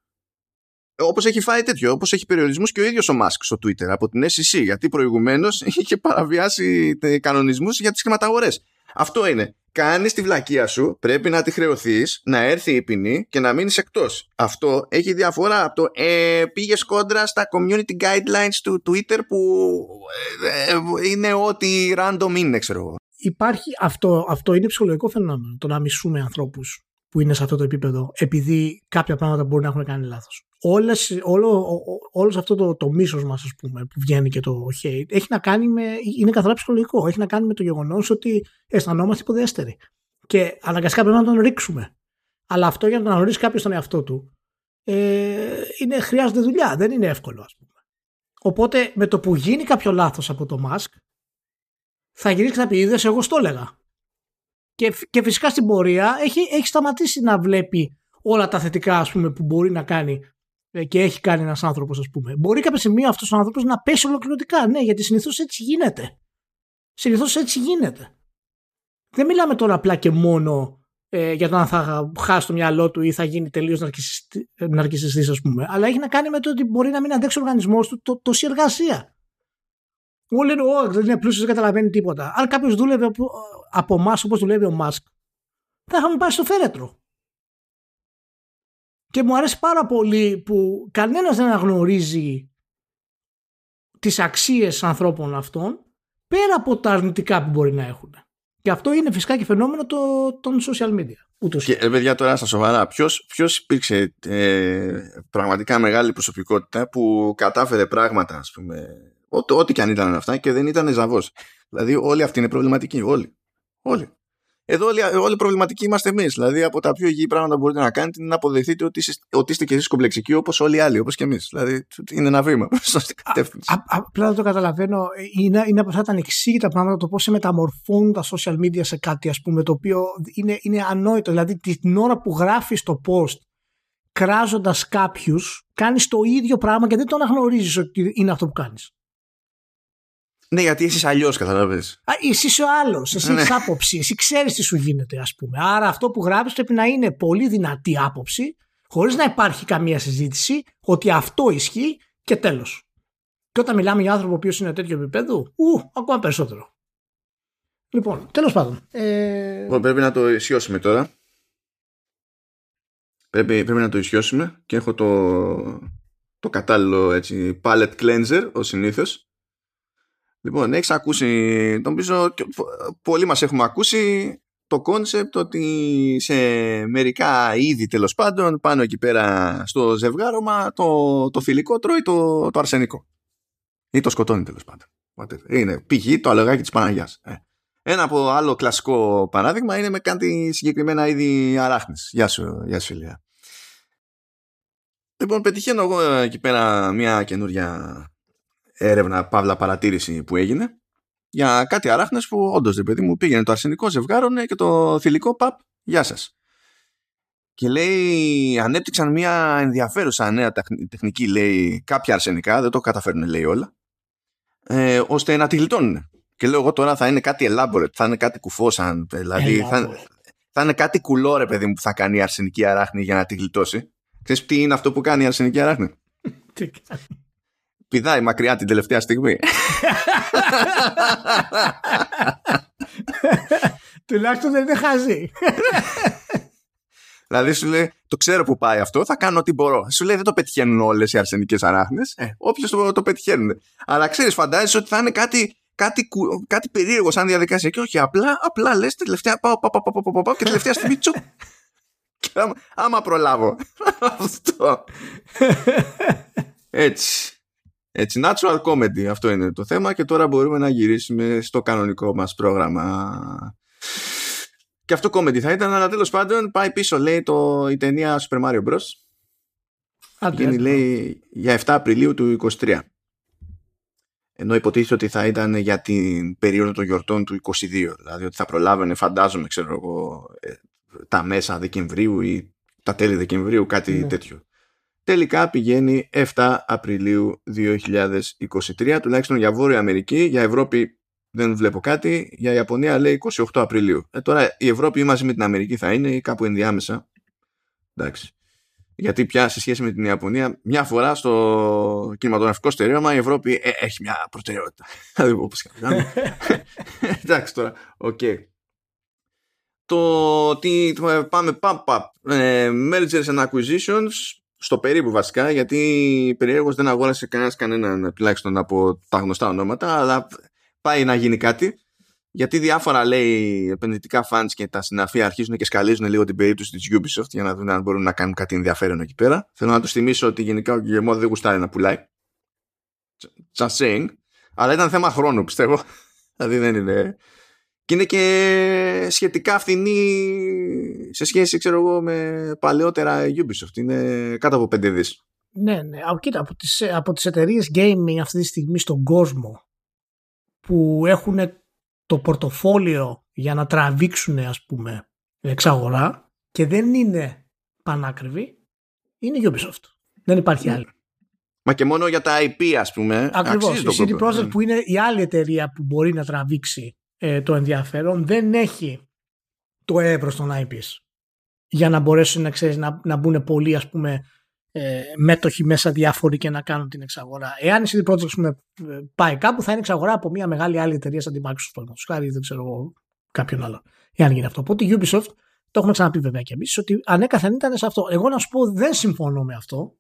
όπως έχει φάει τέτοιο, όπως έχει περιορισμούς και ο ίδιος ο Μάσκ στο Twitter από την SEC, γιατί προηγουμένως είχε παραβιάσει κανονισμούς για τις χρηματαγορές. Αυτό είναι κάνεις τη βλακεία σου, πρέπει να τη χρεωθείς, να έρθει η ποινή και να μείνεις εκτός. Αυτό έχει διαφορά από το ε, πήγες κόντρα στα community guidelines του Twitter που ε, ε, είναι ό,τι random είναι, ξέρω εγώ. Υπάρχει αυτό, αυτό είναι ψυχολογικό φαινόμενο, το να μισούμε ανθρώπους που είναι σε αυτό το επίπεδο επειδή κάποια πράγματα μπορεί να έχουν κάνει λάθος. Όλες, όλο, όλος αυτό το, το μίσος μας ας πούμε που βγαίνει και το hate έχει να κάνει με, είναι καθαρά ψυχολογικό. Έχει να κάνει με το γεγονός ότι αισθανόμαστε υποδέστεροι. Και αναγκαστικά πρέπει να τον ρίξουμε. Αλλά αυτό για να τον αναγνωρίσει κάποιος τον εαυτό του ε, είναι, χρειάζεται δουλειά. Δεν είναι εύκολο ας πούμε. Οπότε με το που γίνει κάποιο λάθος από το Musk θα γυρίσει και θα πει είδες εγώ στο έλεγα και, και φυσικά στην πορεία έχει, έχει σταματήσει να βλέπει όλα τα θετικά ας πούμε, που μπορεί να κάνει ε, και έχει κάνει ένας άνθρωπος, ας πούμε. Μπορεί κάποια στιγμή αυτός ο άνθρωπος να πέσει ολοκληρωτικά. Ναι, γιατί συνήθως έτσι γίνεται. Συνήθως έτσι γίνεται. Δεν μιλάμε τώρα απλά και μόνο ε, για το αν θα χάσει το μυαλό του ή θα γίνει τελείως ναρκιστή, ας πούμε. Αλλά έχει να κάνει με το ότι μπορεί να μην αντέξει ο οργανισμός του το, τόση εργασία. Όλοι λένε, Όχι, δεν είναι πλούσιος, δεν καταλαβαίνει τίποτα. Αν κάποιος δούλευε από, από εμάς όπως δουλεύει ο Μάσκ, θα είχαμε πάει στο φέρετρο. Και μου αρέσει πάρα πολύ που κανένας δεν αναγνωρίζει τις αξίες ανθρώπων αυτών πέρα από τα αρνητικά που μπορεί να έχουν. Και αυτό είναι φυσικά και φαινόμενο το, των social media. Ούτως. Και ε, παιδιά τώρα στα σοβαρά, ποιος, ποιος υπήρξε ε, πραγματικά μεγάλη προσωπικότητα που κατάφερε πράγματα, ας πούμε, ό,τι, ό,τι και αν ήταν αυτά και δεν ήταν ζαβός. Δηλαδή όλοι αυτοί είναι προβληματικοί, όλοι. Όλοι. Εδώ όλοι, όλοι προβληματικοί είμαστε εμείς. Δηλαδή, από τα πιο υγιή πράγματα που μπορείτε να κάνετε είναι να αποδεχτείτε ότι είστε, ότι είστε και εσείς κομπλεξικοί όπως όλοι οι άλλοι, όπως και εμείς. Δηλαδή, είναι ένα βήμα προς την κατεύθυνση. Απλά δεν το καταλαβαίνω. Είναι, είναι από αυτά τα ανεξήγητα πράγματα το πώς σε μεταμορφώνουν τα social media σε κάτι, ας πούμε, το οποίο είναι, είναι ανόητο. Δηλαδή, την ώρα που γράφεις το post κράζοντας κάποιους, κάνεις το ίδιο πράγμα και δεν το αναγνωρίζεις ότι είναι αυτό που κάνεις. Ναι, γιατί είσαι αλλιώς, καταλαβαίνεις. Εσύ είσαι ο άλλος. Εσύ ναι. έχεις άποψη. Εσύ ξέρεις τι σου γίνεται, ας πούμε. Άρα αυτό που γράφεις πρέπει να είναι πολύ δυνατή άποψη, χωρίς να υπάρχει καμία συζήτηση, ότι αυτό ισχύει και τέλος. Και όταν μιλάμε για άνθρωπο ο οποίος είναι τέτοιο επίπεδο, ου, ακόμα περισσότερο. Λοιπόν, τέλος πάντων. Ε... Λοιπόν, πρέπει να το ισιώσουμε τώρα. Πρέπει, πρέπει να το ισιώσουμε και έχω το, το κατάλληλο έτσι, palate cleanser, ο συνήθως Λοιπόν, έχεις ακούσει, νομίζω πολλοί μας έχουμε ακούσει το concept ότι σε μερικά είδη τέλος πάντων πάνω εκεί πέρα στο ζευγάρωμα το, το θηλυκό τρώει το, το αρσενικό. Ή το σκοτώνει τέλος πάντων. Είναι πηγή το αλογάκι της Παναγιάς. Ε. Ένα από άλλο κλασικό παράδειγμα είναι με κάτι συγκεκριμένα είδη αράχνης. Γεια σου, γεια σου Ηλία. Λοιπόν, πετυχαίνω εγώ εκεί πέρα μια καινούρια έρευνα, παύλα παρατήρηση που έγινε για κάτι αράχνες που όντως δεν παιδί μου πήγαινε το αρσενικό ζευγάρωνε και το θηλυκό παπ, γεια σας. Και λέει, ανέπτυξαν μια ενδιαφέρουσα νέα τεχνική, λέει, κάποια αρσενικά, δεν το καταφέρνουν, λέει όλα, ε, ώστε να τη γλιτώνουν. Και λέω εγώ τώρα θα είναι κάτι elaborate, θα είναι κάτι κουφόσαν, δηλαδή θα, θα, είναι κάτι κουλό ρε παιδί μου που θα κάνει η αρσενική αράχνη για να τη γλιτώσει. Ξέρεις τι είναι αυτό που κάνει η αρσενική αράχνη; Τι κάνει; Πηδάει μακριά την τελευταία στιγμή. Τουλάχιστον δεν είναι χαζή. Δηλαδή σου λέει, το ξέρω που πάει αυτό, θα κάνω ό,τι μπορώ. Σου λέει, δεν το πετυχαίνουν όλες οι αρσενικές αράχνες. Ε, Όποιος το, το πετυχαίνουν. Αλλά ξέρεις, φαντάζεσαι ότι θα είναι κάτι, κάτι, κάτι περίεργο σαν διαδικασία. Και όχι, απλά, απλά λες τελευταία. Πάω, πάω, πάω, πάω, πάω, και τελευταία στιγμή τσου. άμα, άμα προλάβω. αυτό. Έτσι. Έτσι, natural comedy, αυτό είναι το θέμα και τώρα μπορούμε να γυρίσουμε στο κανονικό μας πρόγραμμα. Και αυτό comedy θα ήταν, αλλά τέλος πάντων πάει πίσω, λέει, το, η ταινία Super Mario Bros. Βγαίνει, λέει, για 7 Απριλίου του 23. ενώ υποτίθεται ότι θα ήταν για την περίοδο των γιορτών του 22 δηλαδή ότι θα προλάβαινε φαντάζομαι ξέρω εγώ ε, τα μέσα Δεκεμβρίου ή τα τέλη Δεκεμβρίου κάτι ναι. τέτοιο τελικά πηγαίνει 7 Απριλίου 2023 τουλάχιστον για Βόρεια Αμερική. Για Ευρώπη δεν βλέπω κάτι. Για Ιαπωνία λέει 28 Απριλίου. Ε, τώρα η Ευρώπη μαζί με την Αμερική θα είναι ή κάπου ενδιάμεσα. Εντάξει. Γιατί πια σε σχέση με την Ιαπωνία, μια φορά στο κινηματογραφικό στερέωμα η Ευρώπη ε, έχει μια προτεραιότητα. Θα δούμε πώς Εντάξει τώρα, οκ. Το ότι πάμε παπ, παπ, ε, mergers and acquisitions, στο περίπου βασικά, γιατί περιέργως δεν αγόρασε κανένας κανέναν τουλάχιστον από τα γνωστά ονόματα, αλλά πάει να γίνει κάτι γιατί διάφορα λέει επενδυτικά funds και τα συναφή αρχίζουν και σκαλίζουν λίγο την περίπτωση της Ubisoft για να δουν αν μπορούν να κάνουν κάτι ενδιαφέρον εκεί πέρα. Θέλω να του θυμίσω ότι γενικά ο Guillemot δεν γουστάρει να πουλάει. Just saying. Αλλά ήταν θέμα χρόνου πιστεύω. δηλαδή δεν είναι... Και είναι και σχετικά φθηνή σε σχέση ξέρω εγώ με παλαιότερα Ubisoft. Είναι κάτω από 5 δις. Ναι, ναι. Κοίτα, από τις, από τις εταιρείες gaming αυτή τη στιγμή στον κόσμο που έχουν το πορτοφόλιο για να τραβήξουν ας πούμε εξαγορά και δεν είναι πανάκριβη είναι η Ubisoft. Δεν υπάρχει άλλη. Μα και μόνο για τα IP ας πούμε. Ακριβώς. Η CD Projekt ναι. που είναι η άλλη εταιρεία που μπορεί να τραβήξει ε, το ενδιαφέρον δεν έχει το εύρος των IPs για να μπορέσουν να, ξέρεις, να, να μπουν πολλοί ας πούμε ε, μέτοχοι μέσα διάφοροι και να κάνουν την εξαγορά. Εάν η CD Projekt πούμε, πάει κάπου, θα είναι εξαγορά από μια μεγάλη άλλη εταιρεία σαν την Microsoft, του χάρη δεν ξέρω εγώ κάποιον άλλο. Εάν γίνει αυτό. Οπότε η Ubisoft, το έχουμε ξαναπεί βέβαια και εμείς, ότι ανέκαθεν ήταν σε αυτό. Εγώ να σου πω, δεν συμφωνώ με αυτό.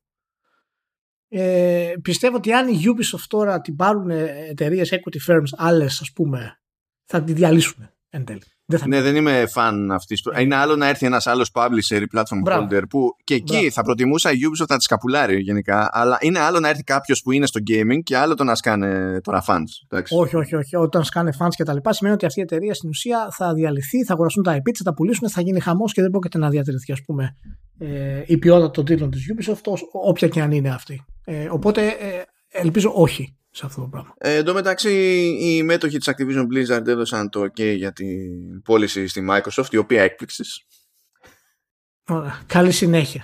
Ε, πιστεύω ότι αν η Ubisoft τώρα την πάρουν εταιρείες equity firms άλλες, ας πούμε, θα τη διαλύσουν εν τέλει. Δεν θα... Ναι, δεν είμαι φαν αυτή. Είναι άλλο να έρθει ένας άλλος publisher ή platform Μπράβο. holder που και εκεί Μπράβο. θα προτιμούσα η Ubisoft να τη σκαπουλάρει γενικά. Αλλά είναι άλλο να έρθει κάποιος που είναι στο gaming και άλλο το να σκάνε τώρα fans. Εντάξει. Όχι, όχι, όχι. Όταν σκάνε fans και τα λοιπά σημαίνει ότι αυτή η εταιρεία στην ουσία θα διαλυθεί, θα αγοραστούν τα IP, θα τα πουλήσουν, θα γίνει χαμός και δεν πρόκειται να διατηρηθεί ας πούμε, ε, η ποιότητα των τίτλων της Ubisoft, όποια και αν είναι αυτή. Ε, οπότε ε, ελπίζω όχι σε αυτό το πράγμα. Ε, εν τω μεταξύ, οι μέτοχοι της Activision Blizzard έδωσαν το OK για την πώληση στη Microsoft, η οποία έκπληξης. Καλή συνέχεια.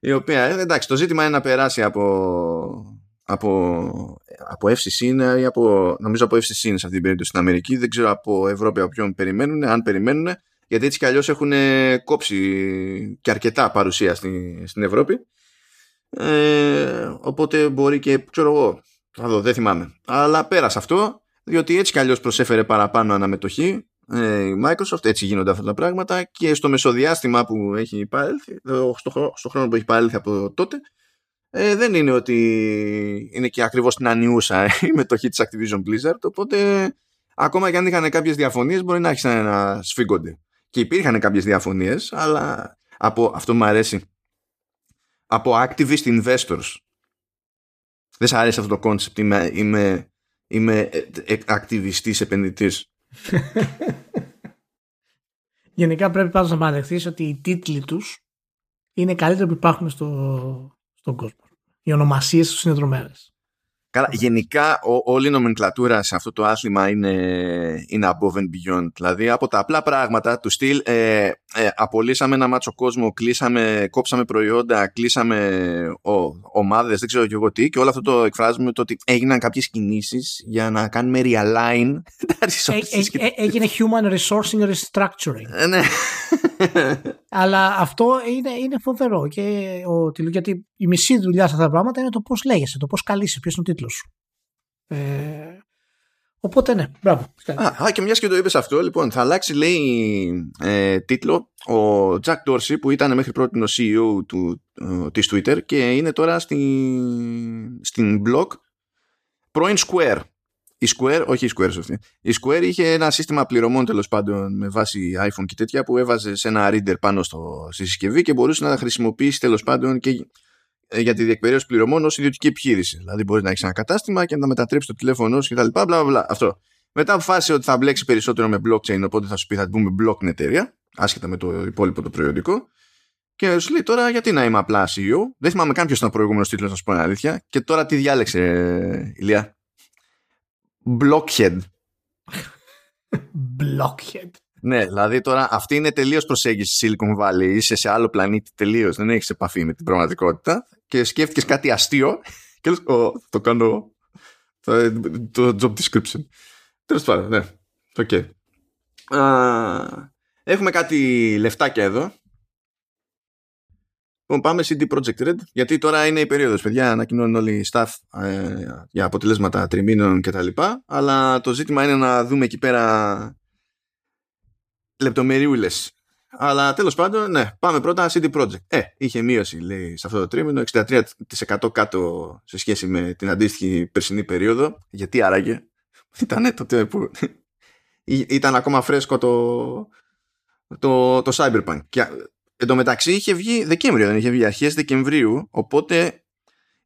η οποία, ε, εντάξει, το ζήτημα είναι να περάσει από, από, από FCC ή από, νομίζω από FCC είναι σε αυτή την περίπτωση στην Αμερική. Δεν ξέρω από Ευρώπη από ποιον περιμένουν, αν περιμένουν, γιατί έτσι κι αλλιώς έχουν κόψει και αρκετά παρουσία στην, στην Ευρώπη. Ε, οπότε μπορεί και ξέρω εγώ θα δω, δεν θυμάμαι. Αλλά πέρασε αυτό διότι έτσι κι αλλιώς προσέφερε παραπάνω αναμετοχή ε, η Microsoft έτσι γίνονται αυτά τα πράγματα και στο μεσοδιάστημα που έχει υπάρξει στο, στο χρόνο που έχει υπάρξει από τότε ε, δεν είναι ότι είναι και ακριβώς την ανιούσα η μετοχή της Activision Blizzard οπότε ακόμα και αν είχαν κάποιες διαφωνίες μπορεί να άρχισαν να σφίγγονται. Και υπήρχαν κάποιες διαφωνίες αλλά από αυτό μου αρέσει από activist investors. Δεν σ' αρέσει αυτό το concept. Είμαι, είμαι, είμαι ε, ε, ακτιβιστής επενδυτής. Γενικά πρέπει πάντως να παραδεχθείς ότι οι τίτλοι τους είναι καλύτεροι που υπάρχουν στο, στον κόσμο. Οι ονομασίες τους είναι δρομέρες. Καλά, γενικά ο, όλη η νομενκλατούρα σε αυτό το άθλημα είναι, είναι above and beyond. Δηλαδή από τα απλά πράγματα του στυλ ε, ε, απολύσαμε ένα μάτσο κόσμο, κλείσαμε, κόψαμε προϊόντα, κλείσαμε ο, ομάδες, δεν ξέρω και εγώ τι και όλο αυτό το εκφράζουμε το ότι έγιναν κάποιες κινήσεις για να κάνουμε realign ε, ε, έγινε human resourcing restructuring. Ε, ναι. Αλλά αυτό είναι, είναι φοβερό. Και ο, γιατί η μισή δουλειά σε αυτά τα πράγματα είναι το πώς λέγεσαι, το πώς καλείσαι, ποιος είναι ο τίτλος σου. Ε, οπότε ναι, μπράβο. Α, και μιας και το είπες αυτό, λοιπόν, θα αλλάξει λέει ε, τίτλο ο Jack Dorsey που ήταν μέχρι πρώτη ο CEO του, ε, της Twitter και είναι τώρα στην, στην blog πρώην Square η Square, όχι η Square αυτή. Η Square είχε ένα σύστημα πληρωμών τέλος πάντων με βάση iPhone και τέτοια που έβαζε σε ένα reader πάνω στο, στη συσκευή και μπορούσε να τα χρησιμοποιήσει τέλος πάντων και ε, για τη διεκπαιρέωση πληρωμών ως ιδιωτική επιχείρηση. Δηλαδή μπορείς να έχεις ένα κατάστημα και να μετατρέψεις το τηλέφωνο σου κτλ. Μπλα, μπλα, μπλα. Αυτό. Μετά αποφάσισε ότι θα μπλέξει περισσότερο με blockchain, οπότε θα σου πει θα την πούμε block εταιρεία, άσχετα με το υπόλοιπο το προϊόντικο. Και σου λέει τώρα γιατί να είμαι απλά CEO; Δεν θυμάμαι καν ποιο ήταν ο προηγούμενος τίτλος, να σου πω αλήθεια. Και τώρα τι διάλεξε, Ηλία; Blockhead. Blockhead. Ναι, δηλαδή τώρα αυτή είναι τελείως προσέγγιση Silicon Valley. Είσαι σε άλλο πλανήτη τελείως. Δεν έχεις επαφή με την πραγματικότητα. Και σκέφτηκες κάτι αστείο. Και λες, το κάνω. Το job description. Τέλος πάντων, ναι. OK. Okay. Έχουμε κάτι λεφτάκια εδώ. Λοιπόν, πάμε CD Projekt Red, γιατί τώρα είναι η περίοδος, παιδιά, ανακοινώνουν όλοι οι stuff ε, για αποτελέσματα τριμήνων κτλ. Αλλά το ζήτημα είναι να δούμε εκεί πέρα λεπτομεριούλε. Αλλά τέλος πάντων, ναι, πάμε πρώτα CD Projekt. Ε, είχε μείωση, λέει, σε αυτό το τρίμηνο, 63% κάτω σε σχέση με την αντίστοιχη περσινή περίοδο. Γιατί άραγε, ήταν τότε που ήταν ακόμα φρέσκο το, το, το Cyberpunk. Και Εν τω μεταξύ είχε βγει Δεκέμβριο, δεν είχε βγει αρχές Δεκεμβρίου, οπότε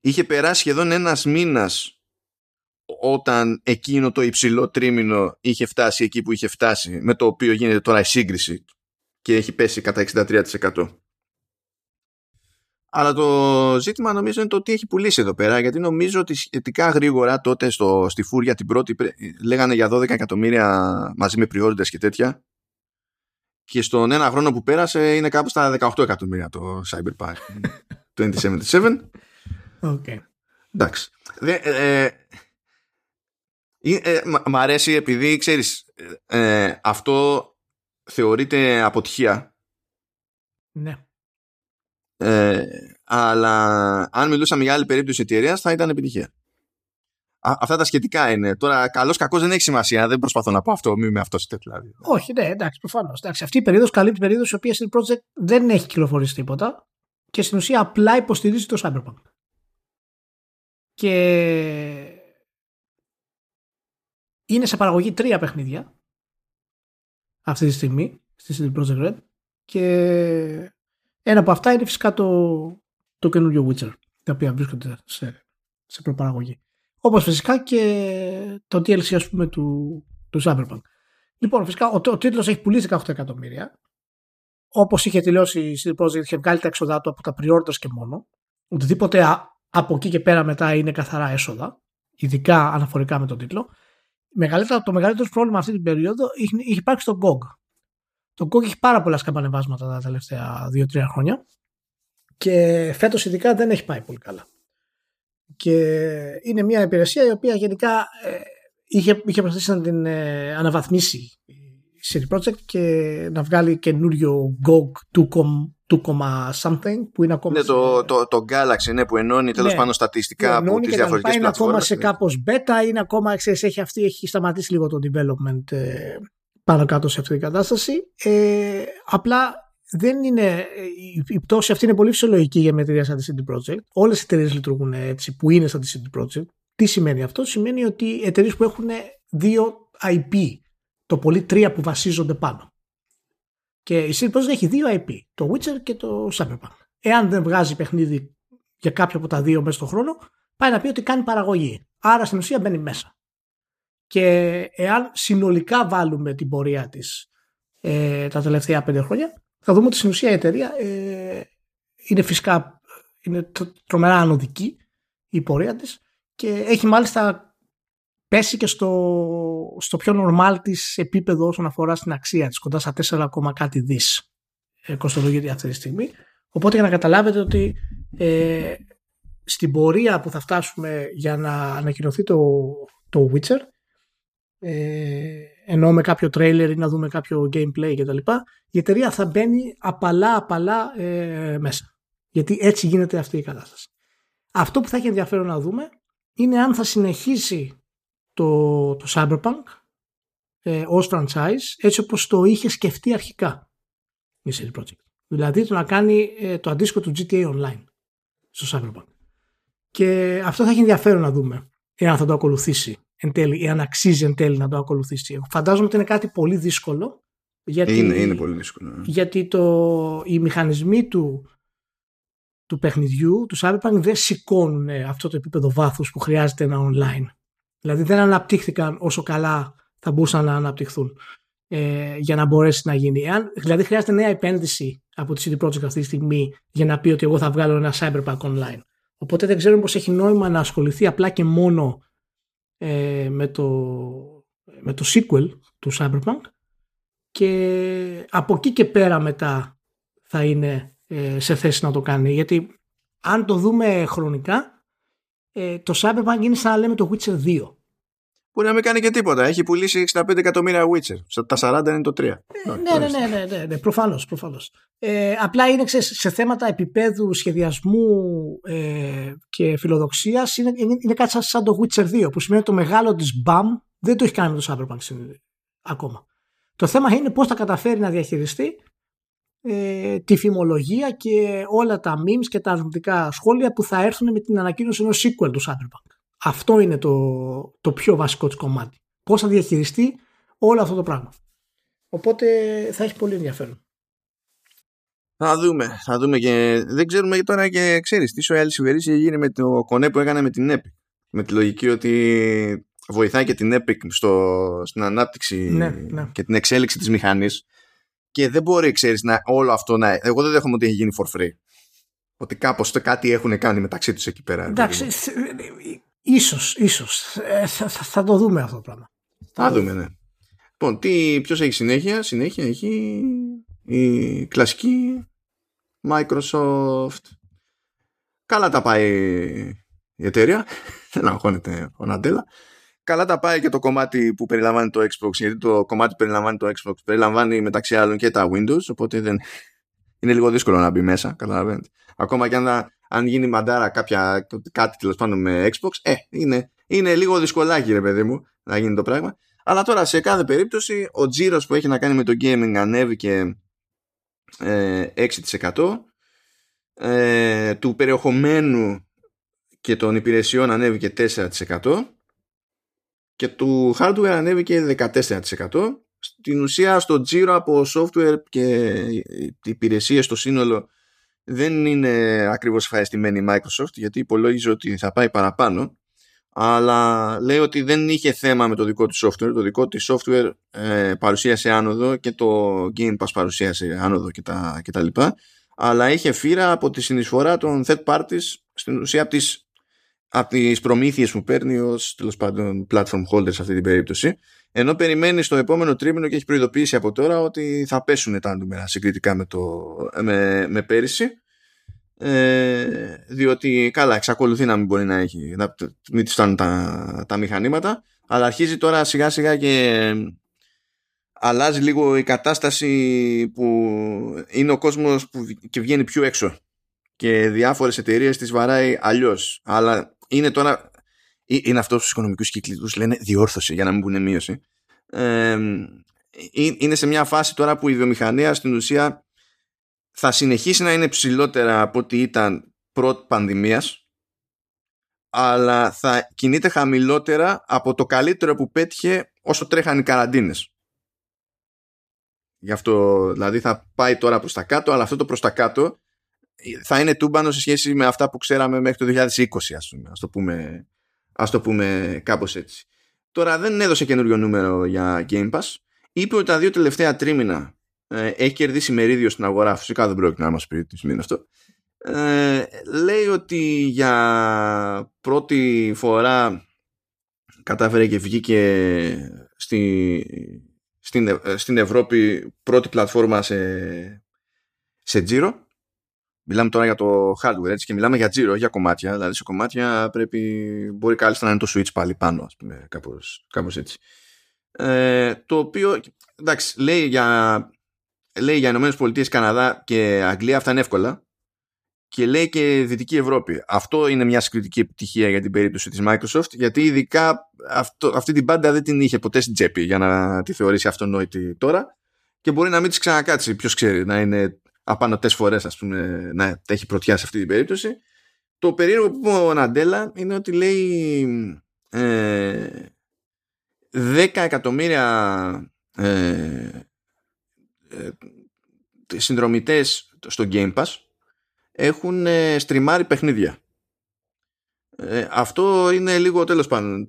είχε περάσει σχεδόν ένας μήνας όταν εκείνο το υψηλό τρίμηνο είχε φτάσει εκεί που είχε φτάσει, με το οποίο γίνεται τώρα η σύγκριση και έχει πέσει κατά 63%. Αλλά το ζήτημα νομίζω είναι το τι έχει πουλήσει εδώ πέρα, γιατί νομίζω ότι σχετικά γρήγορα τότε στο, στη Φούρια την πρώτη λέγανε για 12 εκατομμύρια μαζί με πριόρντες και τέτοια και στον ένα χρόνο που πέρασε είναι κάπου στα 18 εκατομμύρια το Cyberpunk 2077. Okay. Εντάξει. Ε, ε, ε, μ' αρέσει επειδή, ξέρεις, ε, αυτό θεωρείται αποτυχία. Ναι. Ε, αλλά αν μιλούσαμε για άλλη περίπτωση εταιρείας θα ήταν επιτυχία αυτά τα σχετικά είναι. Τώρα, καλός κακός δεν έχει σημασία. Δεν προσπαθώ να πω αυτό. Μην με αυτό δηλαδή. Όχι, ναι, εντάξει, προφανώς. Αυτή η περίοδος καλύπτει περίοδος η οποία στην project δεν έχει κυκλοφορήσει τίποτα και στην ουσία απλά υποστηρίζει το Cyberpunk. Και είναι σε παραγωγή τρία παιχνίδια αυτή τη στιγμή στη CD Projekt Red και ένα από αυτά είναι φυσικά το, το καινούριο Witcher τα οποία βρίσκονται σε, σε προπαραγωγή. Όπως φυσικά και το DLC ας πούμε του, του Cyberpunk. Λοιπόν, φυσικά ο, ο τίτλος έχει πουλήσει 18 εκατομμύρια. Όπως είχε τελειώσει η CD Projekt, είχε βγάλει τα έξοδά του από τα pre και μόνο. Οτιδήποτε από εκεί και πέρα μετά είναι καθαρά έσοδα, ειδικά αναφορικά με τον τίτλο. Μεγαλύτερο, το μεγαλύτερο πρόβλημα αυτή την περίοδο είχε, είχε υπάρξει στο GOG. Το GOG έχει πάρα πολλά σκαμπανεβάσματα τα τελευταία 2-3 χρόνια και φέτος ειδικά δεν έχει πάει πολύ καλά. Και είναι μια υπηρεσία η οποία γενικά ε, είχε, είχε προσπαθήσει να την ε, αναβαθμίσει η CD Projekt και να βγάλει καινούριο GOG 2, something που είναι ακόμα. Ναι, το, το, το Galaxy ναι, που ενώνει τέλος ναι, πάντων στατιστικά από τις διαφορετικές πλατφόρμες. Είναι ακόμα σε κάπως beta, είναι ακόμα, ξέρεις, έχει, αυτή, έχει σταματήσει λίγο το development ε, πάνω κάτω σε αυτή την κατάσταση. Ε, απλά δεν είναι, η πτώση αυτή είναι πολύ φυσιολογική για μια εταιρεία σαν τη CD Projekt. Όλες οι εταιρείες λειτουργούν έτσι που είναι σαν τη CD Projekt. Τι σημαίνει αυτό, σημαίνει ότι εταιρείες που έχουν δύο IP, το πολύ τρία που βασίζονται πάνω. Και η CD Projekt έχει δύο IP, το Witcher και το Cyberpunk. Εάν δεν βγάζει παιχνίδι για κάποιο από τα δύο μέσα στον χρόνο, πάει να πει ότι κάνει παραγωγή. Άρα στην ουσία μπαίνει μέσα. Και εάν συνολικά βάλουμε την πορεία της ε, τα τελευταία πέντε χρόνια, θα δούμε ότι στην ουσία η εταιρεία ε, είναι φυσικά είναι τρομερά ανωδική η πορεία της και έχει μάλιστα πέσει και στο, στο πιο normal της επίπεδο όσον αφορά στην αξία της, κοντά στα 4, κάτι δις ε, κοστολογείται αυτή τη στιγμή. Οπότε για να καταλάβετε ότι ε, στην πορεία που θα φτάσουμε για να ανακοινωθεί το, το Witcher ε, ενώ με κάποιο τρέιλερ ή να δούμε κάποιο gameplay κτλ. Η εταιρεία θα μπαίνει απαλά απαλά ε, μέσα. Γιατί έτσι γίνεται αυτή η κατάσταση. Αυτό που θα έχει ενδιαφέρον να δούμε είναι αν θα συνεχίσει το, το Cyberpunk ε, ως franchise έτσι όπως το είχε σκεφτεί αρχικά η CD Projekt. Δηλαδή το να κάνει ε, το αντίστοιχο του GTA Online στο Cyberpunk. Και αυτό θα έχει ενδιαφέρον να δούμε εάν θα το ακολουθήσει εν τέλει, ή αν αξίζει εν τέλει να το ακολουθήσει. Φαντάζομαι ότι είναι κάτι πολύ δύσκολο. Γιατί, είναι, είναι πολύ δύσκολο. Ναι. Γιατί το, οι μηχανισμοί του, του παιχνιδιού, του Cyberpunk, δεν σηκώνουν αυτό το επίπεδο βάθους που χρειάζεται ένα online. Δηλαδή δεν αναπτύχθηκαν όσο καλά θα μπορούσαν να αναπτυχθούν. ε, για να μπορέσει να γίνει. Αν, δηλαδή χρειάζεται νέα επένδυση από τη CD Projekt αυτή τη στιγμή για να πει ότι εγώ θα βγάλω ένα Cyberpunk online. Οπότε δεν ξέρω πως έχει νόημα να ασχοληθεί απλά και μόνο ε, με, το, με το sequel του Cyberpunk και από εκεί και πέρα μετά θα είναι ε, σε θέση να το κάνει. Γιατί αν το δούμε χρονικά, ε, το Cyberpunk είναι σαν να λέμε το Witcher 2. Μπορεί να μην κάνει και τίποτα. Έχει πουλήσει 65 εκατομμύρια Witcher. Τα 40 είναι το 3. Ε, ναι, ναι, ναι, ναι, ναι, ναι, προφανώς, προφανώς. Ε, απλά είναι ξέρεις, σε θέματα επίπεδου, σχεδιασμού ε, και φιλοδοξίας είναι, είναι, είναι κάτι σαν, το Witcher 2 που σημαίνει ότι το μεγάλο της BAM δεν το έχει κάνει με το Cyberpunk ακόμα. Το θέμα είναι πώς θα καταφέρει να διαχειριστεί ε, τη φημολογία και όλα τα memes και τα αρνητικά σχόλια που θα έρθουν με την ανακοίνωση ενός sequel του Cyberpunk. Αυτό είναι το, το πιο βασικό της κομμάτι. Πώς θα διαχειριστεί όλο αυτό το πράγμα. Οπότε θα έχει πολύ ενδιαφέρον. Θα δούμε, θα δούμε και δεν ξέρουμε τώρα και ξέρεις τι σου άλλη συμπερίσει γίνει με το κονέ που έκανε με την Epic. Με τη λογική ότι βοηθάει και την Epic στο, στην ανάπτυξη ναι, ναι. και την εξέλιξη της μηχανής και δεν μπορεί, ξέρεις, να, όλο αυτό να... Εγώ δεν δέχομαι ότι έχει γίνει for free. Ότι κάπως το κάτι έχουν κάνει μεταξύ τους εκεί πέρα. Εντάξει, ίσως, ίσως. Ε, θα, θα, το δούμε αυτό το πράγμα. Θα δούμε, ναι. Λοιπόν, τι, ποιος έχει συνέχεια; Συνέχεια έχει η κλασική Microsoft. Καλά τα πάει η εταιρεία. Δεν αγχώνεται ο Ναντέλα καλά τα πάει και το κομμάτι που περιλαμβάνει το Xbox, γιατί το κομμάτι που περιλαμβάνει το Xbox περιλαμβάνει μεταξύ άλλων και τα Windows, οπότε δεν... είναι λίγο δύσκολο να μπει μέσα, καταλαβαίνετε. Ακόμα και αν, αν γίνει μαντάρα κάποια, κάτι τέλος πάντων με Xbox, ε, είναι, είναι λίγο δυσκολάκι ρε παιδί μου να γίνει το πράγμα. Αλλά τώρα σε κάθε περίπτωση ο τζίρος που έχει να κάνει με το gaming ανέβηκε ε, 6% ε, του περιεχομένου και των υπηρεσιών ανέβηκε 4% και του hardware ανέβηκε 14%. Στην ουσία στο τζίρο από software και υπηρεσίες στο σύνολο δεν είναι ακριβώς ευχαριστημένη η Microsoft γιατί υπολόγιζε ότι θα πάει παραπάνω. Αλλά λέει ότι δεν είχε θέμα με το δικό του software. Το δικό του software ε, παρουσίασε άνοδο και το Game Pass παρουσίασε άνοδο και τα, και τα λοιπά. Αλλά είχε φύρα από τη συνεισφορά των third parties στην ουσία από τις από τις προμήθειες που παίρνει ως τέλος πάντων platform holder σε αυτή την περίπτωση ενώ περιμένει στο επόμενο τρίμηνο και έχει προειδοποιήσει από τώρα ότι θα πέσουν τα νούμερα συγκριτικά με, το, με, με πέρυσι. Ε, διότι καλά εξακολουθεί να μην μπορεί να έχει να μην της φτάνουν τα, τα μηχανήματα αλλά αρχίζει τώρα σιγά σιγά και αλλάζει λίγο η κατάσταση που είναι ο κόσμος που και βγαίνει πιο έξω. Και διάφορες εταιρείες τις βαράει αλλιώς. Αλλά είναι τώρα. Είναι αυτός στους οικονομικούς κύκλους λένε διόρθωση για να μην πούνε μείωση. Ε, είναι σε μια φάση τώρα που η βιομηχανία στην ουσία θα συνεχίσει να είναι ψηλότερα από ό,τι ήταν πρώτη πανδημίας αλλά θα κινείται χαμηλότερα από το καλύτερο που πέτυχε όσο τρέχαν οι καραντίνες. Γι' αυτό δηλαδή θα πάει τώρα προς τα κάτω αλλά αυτό το προς τα κάτω θα είναι τούμπανο σε σχέση με αυτά που ξέραμε μέχρι το 2020 ας πούμε, ας το πούμε, ας το πούμε κάπως έτσι. Τώρα δεν έδωσε καινούριο νούμερο για Game Pass. Είπε ότι τα δύο τελευταία τρίμηνα ε, έχει κερδίσει μερίδιο στην αγορά. Φυσικά δεν πρόκειται να μας πει τι σημαίνει αυτό. Ε, λέει ότι για πρώτη φορά κατάφερε και βγήκε στη, στην, ε, στην Ευρώπη πρώτη πλατφόρμα σε, σε τζίρο Μιλάμε τώρα για το hardware έτσι, και μιλάμε για τζίρο, για κομμάτια. Δηλαδή σε κομμάτια πρέπει, μπορεί κάλλιστα να είναι το switch πάλι πάνω, ας πούμε, κάπως, κάπως έτσι. Ε, το οποίο, εντάξει, λέει για, λέει για Ηνωμένες Πολιτείες, Καναδά και Αγγλία, αυτά είναι εύκολα. Και λέει και Δυτική Ευρώπη. Αυτό είναι μια συγκριτική επιτυχία για την περίπτωση της Microsoft, γιατί ειδικά αυτό, αυτή την πάντα δεν την είχε ποτέ στην τσέπη για να τη θεωρήσει αυτονόητη τώρα και μπορεί να μην της ξανακάτσει, ποιος ξέρει, να είναι απανοτές φορές ας πούμε να έχει πρωτιά σε αυτή την περίπτωση το περίεργο που είπε ο Ναντέλα είναι ότι λέει ε, 10 εκατομμύρια ε, ε, συνδρομητές στο Game Pass έχουν ε, στριμάρει παιχνίδια ε, αυτό είναι λίγο τέλος πάντων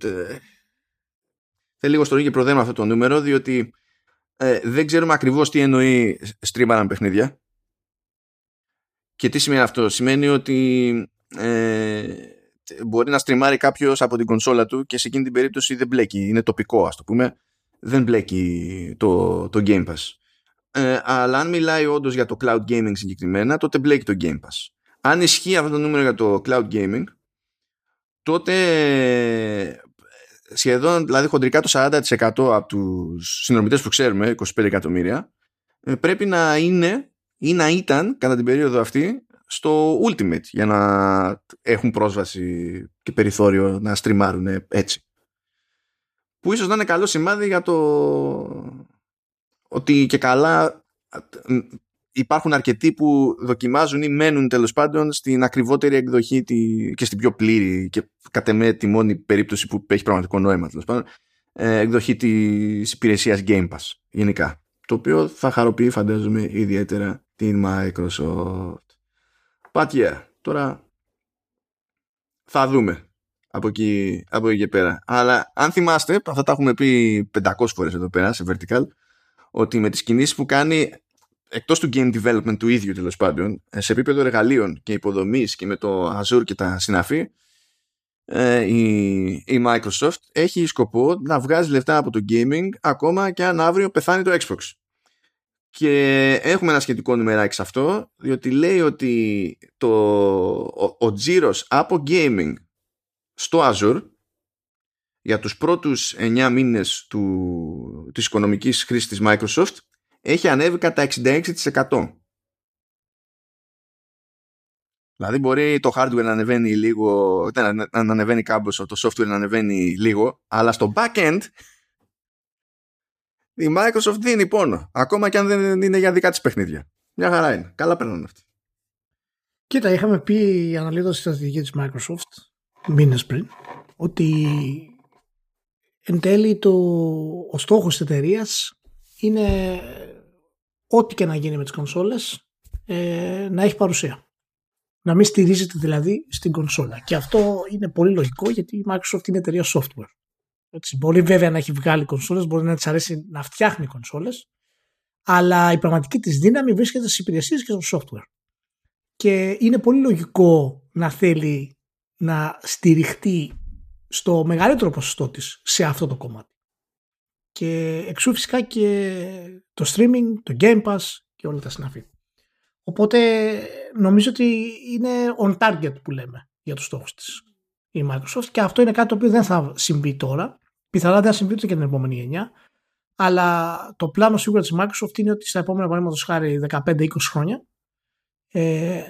θέλει λίγο στο και προδέμα αυτό το νούμερο διότι ε, δεν ξέρουμε ακριβώς τι εννοεί στρίμαραν παιχνίδια. Και τι σημαίνει αυτό; Σημαίνει ότι ε, μπορεί να στριμάρει κάποιος από την κονσόλα του και σε εκείνη την περίπτωση δεν μπλέκει. Είναι τοπικό, ας το πούμε. Δεν μπλέκει το, το Game Pass. Ε, αλλά αν μιλάει όντως για το cloud gaming συγκεκριμένα, τότε μπλέκει το Game Pass. Αν ισχύει αυτό το νούμερο για το cloud gaming, τότε σχεδόν, δηλαδή χοντρικά το 40% από τους συνδρομητές που ξέρουμε, 25 εκατομμύρια, ε, πρέπει να είναι ή να ήταν κατά την περίοδο αυτή στο Ultimate για να έχουν πρόσβαση και περιθώριο να στριμάρουν έτσι. Που ίσως να είναι καλό σημάδι για το ότι και καλά υπάρχουν αρκετοί που δοκιμάζουν ή μένουν τέλος πάντων στην ακριβότερη εκδοχή και στην πιο πλήρη και κατ' εμέ τη μόνη περίπτωση που έχει πραγματικό νόημα τέλος πάντων ε, εκδοχή της υπηρεσίας Game Pass γενικά. Το οποίο θα χαροποιεί φαντάζομαι ιδιαίτερα την Microsoft. But yeah, τώρα θα δούμε από εκεί, από εκεί και πέρα. Αλλά αν θυμάστε, αυτά τα έχουμε πει 500 φορές εδώ πέρα σε Vertical, ότι με τις κινήσεις που κάνει εκτός του game development του ίδιου τέλος πάντων, σε επίπεδο εργαλείων και υποδομής και με το Azure και τα συναφή, ε, η, η Microsoft έχει σκοπό να βγάζει λεφτά από το gaming ακόμα και αν αύριο πεθάνει το Xbox. Και έχουμε ένα σχετικό νούμεράκι σε αυτό, διότι λέει ότι το, ο, ο τζίρος από gaming στο Azure για τους πρώτους 9 μήνες του, της οικονομικής χρήσης της Microsoft έχει ανέβει κατά 66%. Δηλαδή μπορεί το hardware να ανεβαίνει λίγο, να ανεβαίνει κάμποσο, το software να ανεβαίνει λίγο, αλλά στο back-end η Microsoft δίνει πόνο. Ακόμα και αν δεν είναι για δικά της παιχνίδια. Μια χαρά είναι. Καλά περνάνε αυτοί. Κοίτα, είχαμε πει αναλύοντας της στρατηγικής της Microsoft μήνες πριν ότι εν τέλει το, ο στόχος της εταιρείας είναι ό,τι και να γίνει με τις κονσόλες ε, να έχει παρουσία. Να μην στηρίζεται δηλαδή στην κονσόλα. Και αυτό είναι πολύ λογικό γιατί η Microsoft είναι εταιρεία software. Έτσι, μπορεί βέβαια να έχει βγάλει κονσόλες, μπορεί να της αρέσει να φτιάχνει κονσόλες, αλλά η πραγματική της δύναμη βρίσκεται στις υπηρεσίες και στο software. Και είναι πολύ λογικό να θέλει να στηριχτεί στο μεγαλύτερο ποσοστό της σε αυτό το κομμάτι. Και εξού φυσικά και το streaming, το Game Pass και όλα τα συναφή. Οπότε νομίζω ότι είναι on target που λέμε για τους στόχους της η Microsoft και αυτό είναι κάτι το οποίο δεν θα συμβεί τώρα. Πιθανά δεν θα συμβεί ούτε και την επόμενη γενιά. Αλλά το πλάνο σίγουρα της Microsoft είναι ότι στα επόμενα παραδείγματος χάρη 15-20 χρόνια ε,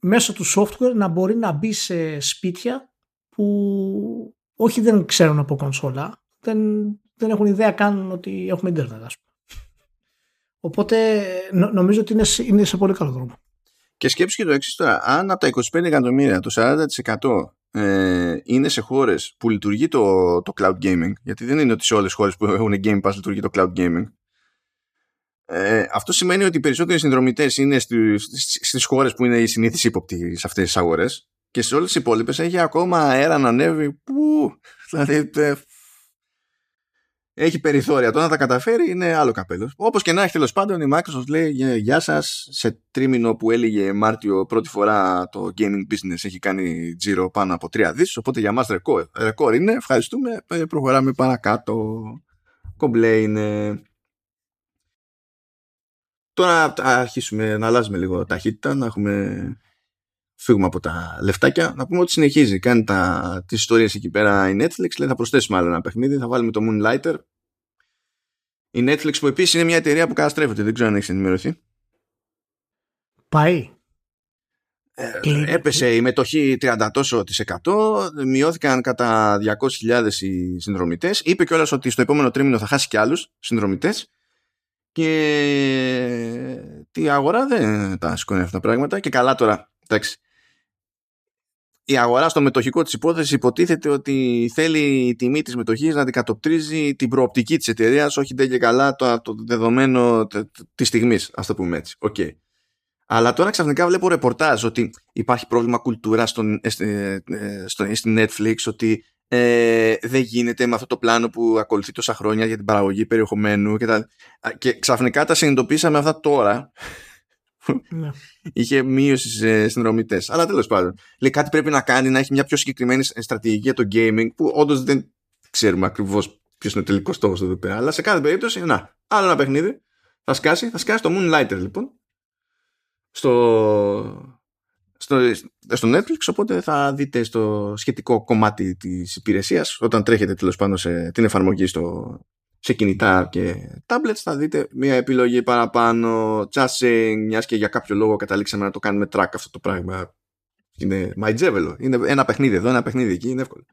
μέσω του software να μπορεί να μπει σε σπίτια που όχι δεν ξέρουν από κονσόλα, δεν, δεν έχουν ιδέα καν ότι έχουμε ίντερνετ, ας πούμε. Οπότε νομίζω ότι είναι, είναι σε πολύ καλό δρόμο. Και σκέψου και το εξής τώρα. Αν από τα 25 εκατομμύρια το 40% ε, είναι σε χώρες που λειτουργεί το, το cloud gaming, γιατί δεν είναι ότι σε όλες τις χώρες που έχουν Game Pass λειτουργεί το cloud gaming. Ε, αυτό σημαίνει ότι οι περισσότεροι συνδρομητές είναι στις χώρες που είναι οι συνήθει ύποπτοι σε αυτές τις αγορές και σε όλες τις υπόλοιπες έχει ακόμα αέρα να ανέβει. Που, δηλαδή, ε, έχει περιθώρια. Το να τα καταφέρει είναι άλλο καπέλος. Όπως και να έχει τέλος πάντων, η Microsoft λέει Γεια σας. Σε τρίμηνο που έλεγε Μάρτιο πρώτη φορά το gaming business έχει κάνει τζίρο πάνω από 3 δις. Οπότε για μας ρεκόρ, ρεκόρ είναι. Ευχαριστούμε. Ε, προχωράμε παρακάτω. Κομπλέ είναι. Τώρα αρχίσουμε να αλλάζουμε λίγο ταχύτητα, να έχουμε φύγουμε από τα λεφτάκια. Να πούμε ότι συνεχίζει. Κάνει τα, τις ιστορίες εκεί πέρα η Netflix. Λέει θα προσθέσουμε άλλο ένα παιχνίδι. Θα βάλουμε το Moonlighter. Η Netflix που επίσης είναι μια εταιρεία που καταστρέφεται. Δεν ξέρω αν έχεις ενημερωθεί. Πάει. Ε, έπεσε η μετοχή 30 τόσο της 100, μειώθηκαν κατά 200.000 οι συνδρομητές. Είπε κιόλας ότι στο επόμενο τρίμηνο θα χάσει κι άλλους συνδρομητές και τη αγορά δεν τα σηκώνει αυτά τα πράγματα και καλά τώρα, εντάξει, η αγορά στο μετοχικό της υπόθεσης υποτίθεται ότι θέλει η τιμή της μετοχής να αντικατοπτρίζει την προοπτική της εταιρείας, όχι δεν και καλά το, το δεδομένο της στιγμής, ας το πούμε έτσι. Okay. Αλλά τώρα ξαφνικά βλέπω ρεπορτάζ ότι υπάρχει πρόβλημα κουλτούρας στον, ε, ε, στο, στην Netflix, ότι ε, δεν γίνεται με αυτό το πλάνο που ακολουθεί τόσα χρόνια για την παραγωγή περιεχομένου και, τα... και ξαφνικά τα συνειδητοποίησαμε αυτά τώρα ναι. είχε μείωση σε συνδρομητές. Αλλά τέλος πάντων. Λέει κάτι πρέπει να κάνει να έχει μια πιο συγκεκριμένη στρατηγική για το gaming που όντως δεν ξέρουμε ακριβώς ποιος είναι ο τελικός στόχος εδώ πέρα. Αλλά σε κάθε περίπτωση, να, άλλο ένα παιχνίδι. Θα σκάσει, θα σκάσει το Moonlighter λοιπόν. Στο, στο, στο Netflix, οπότε θα δείτε στο σχετικό κομμάτι της υπηρεσίας όταν τρέχετε τέλος πάντων σε την εφαρμογή στο, σε κινητά και tablets. Θα δείτε μια επιλογή παραπάνω. Chasing, μιας και για κάποιο λόγο καταλήξαμε να το κάνουμε track αυτό το πράγμα. Είναι μαϊτζέβελο, είναι ένα παιχνίδι εδώ, ένα παιχνίδι εκεί, είναι εύκολο.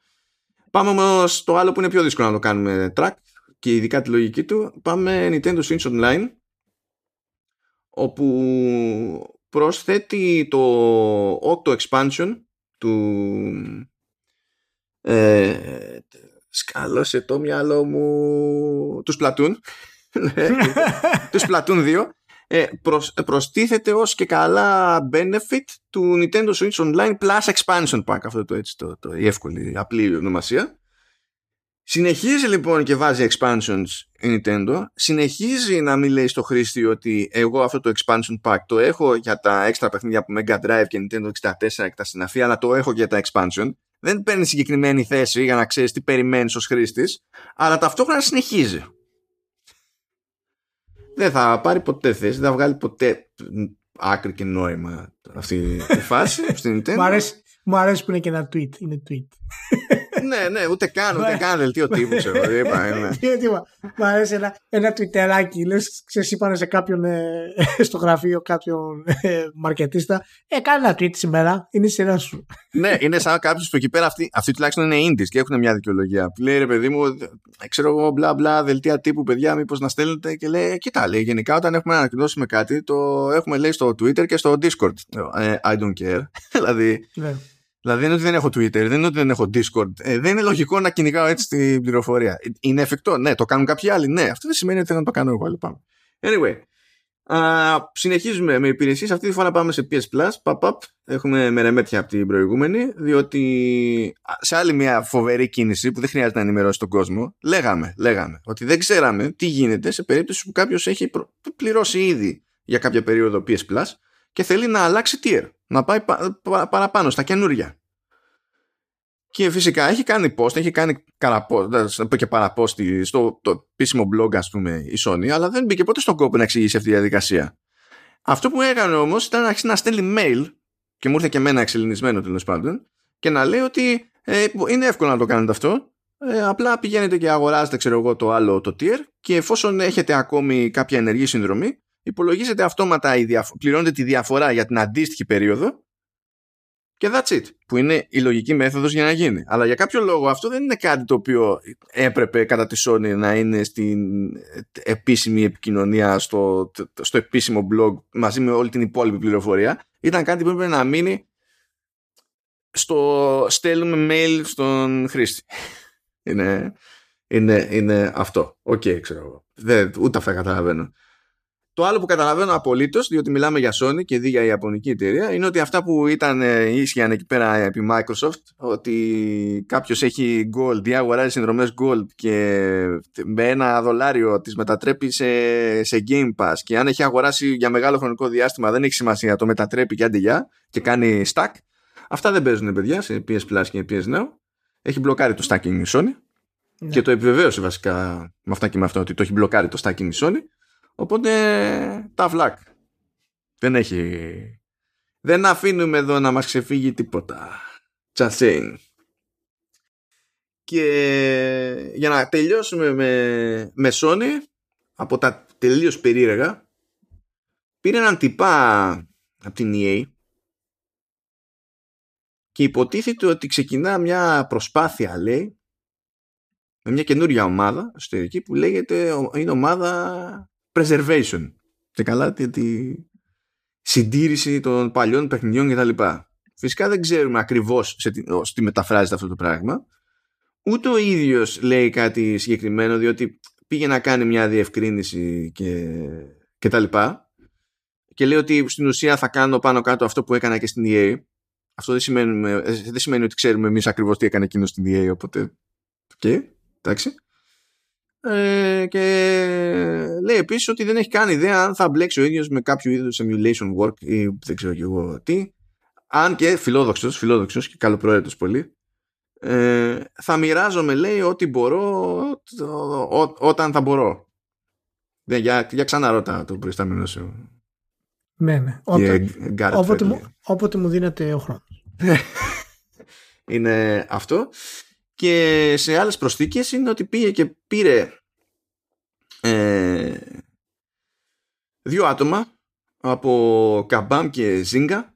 Πάμε όμως στο άλλο που είναι πιο δύσκολο να το κάνουμε track και ειδικά τη λογική του. Πάμε Nintendo Switch Online όπου προσθέτει το Octo Expansion του ε, σκάλωσε το μυαλό μου. Τους Platoon τους Platoon 2 ε, προσ, προστίθεται ως και καλά benefit του Nintendo Switch Online Plus Expansion Pack. Αυτό το έτσι το, το, η εύκολη απλή ονομασία. Συνεχίζει λοιπόν και βάζει expansions η Nintendo. Συνεχίζει να μην λέει στο χρήστη ότι εγώ αυτό το expansion pack το έχω για τα έξτρα παιχνίδια από Mega Drive και Nintendo 64 και τα συναφή, αλλά το έχω για τα expansion. Δεν παίρνει συγκεκριμένη θέση για να ξέρεις τι περιμένεις ως χρήστης, αλλά ταυτόχρονα συνεχίζει. Δεν θα πάρει ποτέ θέση, δεν θα βγάλει ποτέ άκρη και νόημα αυτή η φάση στην Nintendo. Μου αρέσει, που είναι και ένα tweet. Είναι tweet ναι, ναι, ούτε καν, ούτε καν δελτίο τύπου, ξέρω. Είπα, ναι. Μου αρέσει ένα, ένα τουιτεράκι. Λες, ξέρεις, είπανε σε κάποιον ε, στο γραφείο, κάποιον ε, μαρκετίστα. Ε, κάνε ένα tweet σήμερα, είναι η σειρά σου. ναι, είναι σαν κάποιος που εκεί πέρα αυτοί, αυτοί τουλάχιστον είναι indies και έχουν μια δικαιολογία. Που λέει ρε παιδί μου, ξέρω εγώ, μπλα μπλα, δελτία τύπου, παιδιά, μήπως να στέλνετε και λέει, κοίτα, λέει, γενικά όταν έχουμε να ανακοινώσουμε κάτι, το έχουμε λέει στο Twitter και στο Discord. Ε, I don't care. δηλαδή. Ναι. Δηλαδή δεν είναι ότι δεν έχω Twitter, δεν είναι ότι δεν έχω Discord. Ε, δεν είναι λογικό να κυνηγάω έτσι την πληροφορία. Είναι εφικτό, ναι, το κάνουν κάποιοι άλλοι, ναι. Αυτό δεν σημαίνει ότι δεν το κάνω εγώ. Λοιπόν. Anyway, α, συνεχίζουμε με υπηρεσίες. Αυτή τη φορά πάμε σε PS Plus. Pop -up. Έχουμε μερεμέτια από την προηγούμενη, διότι σε άλλη μια φοβερή κίνηση που δεν χρειάζεται να ενημερώσει τον κόσμο, λέγαμε, λέγαμε ότι δεν ξέραμε τι γίνεται σε περίπτωση που κάποιος έχει πληρώσει ήδη για κάποια περίοδο PS Plus και θέλει να αλλάξει tier να πάει παραπάνω στα καινούρια. Και φυσικά έχει κάνει post, έχει κάνει πω και παραπόστη στο το επίσημο blog ας πούμε η Sony, αλλά δεν μπήκε ποτέ στον κόπο να εξηγήσει αυτή τη διαδικασία. Αυτό που έκανε όμως ήταν να αρχίσει να στέλνει mail και μου ήρθε και εμένα εξελινισμένο τέλος πάντων και να λέει ότι ε, είναι εύκολο να το κάνετε αυτό ε, απλά πηγαίνετε και αγοράζετε ξέρω εγώ το άλλο το tier και εφόσον έχετε ακόμη κάποια ενεργή συνδρομή υπολογίζεται αυτόματα, η διαφο- πληρώνετε τη διαφορά για την αντίστοιχη περίοδο και that's it, που είναι η λογική μέθοδος για να γίνει. Αλλά για κάποιο λόγο αυτό δεν είναι κάτι το οποίο έπρεπε κατά τη Sony να είναι στην επίσημη επικοινωνία, στο, στο επίσημο blog μαζί με όλη την υπόλοιπη πληροφορία. Ήταν κάτι που έπρεπε να μείνει στο στέλνουμε mail στον χρήστη. είναι, είναι, είναι αυτό. OK, okay, ξέρω εγώ. ούτε αυτά καταλαβαίνω. Το άλλο που καταλαβαίνω απολύτως, διότι μιλάμε για Sony και δι για Ιαπωνική εταιρεία, είναι ότι αυτά που ήταν ε, ίσχυαν εκεί πέρα επί Microsoft, ότι κάποιος έχει gold ή αγοράζει συνδρομές gold και με ένα δολάριο τις μετατρέπει σε, σε Game Pass και αν έχει αγοράσει για μεγάλο χρονικό διάστημα δεν έχει σημασία, το μετατρέπει και αντιγιά και κάνει stack. Αυτά δεν παίζουν παιδιά σε PS Plus και PS Now. Έχει μπλοκάρει το stacking η Sony. Ναι. Και το επιβεβαίωσε βασικά με αυτά και με αυτό ότι το έχει μπλοκάρει το stacking η Sony. Οπότε τα βλάκ. Δεν έχει... Δεν αφήνουμε εδώ να μας ξεφύγει τίποτα. Just Και για να τελειώσουμε με, με Sony, από τα τελείως περίεργα, πήρε έναν τυπά από την EA και υποτίθεται ότι ξεκινά μια προσπάθεια, λέει, με μια καινούρια ομάδα εσωτερική που λέγεται είναι ομάδα preservation και καλά τη, τη συντήρηση των παλιών παιχνιδιών κτλ. Φυσικά δεν ξέρουμε ακριβώς σε τι, τι μεταφράζεται αυτό το πράγμα. Ούτε ο ίδιος λέει κάτι συγκεκριμένο διότι πήγε να κάνει μια διευκρίνηση και, και τα λοιπά και λέει ότι στην ουσία θα κάνω πάνω κάτω αυτό που έκανα και στην EA Αυτό δεν σημαίνει, ε, δεν σημαίνει ότι ξέρουμε εμείς ακριβώς τι έκανε εκείνος στην EA, οπότε. OK, okay, εντάξει. Ε, και λέει επίσης ότι δεν έχει καν ιδέα αν θα μπλέξει ο ίδιος με κάποιο είδους emulation work ή δεν ξέρω και εγώ τι. Αν και φιλόδοξος, φιλόδοξος και καλοπροαίρετος πολύ. Ε, θα μοιράζομαι λέει ό,τι μπορώ όταν θα μπορώ. Ναι, για, για ξανά ρώτα το προϊστάμενο σου. Ναι, ναι. Όταν, όποτε, μου, όποτε μου δίνεται ο χρόνος. Είναι αυτό και σε άλλες προσθήκες είναι ότι πήγε και πήρε ε, δύο άτομα από Καμπάμ και Ζίγκα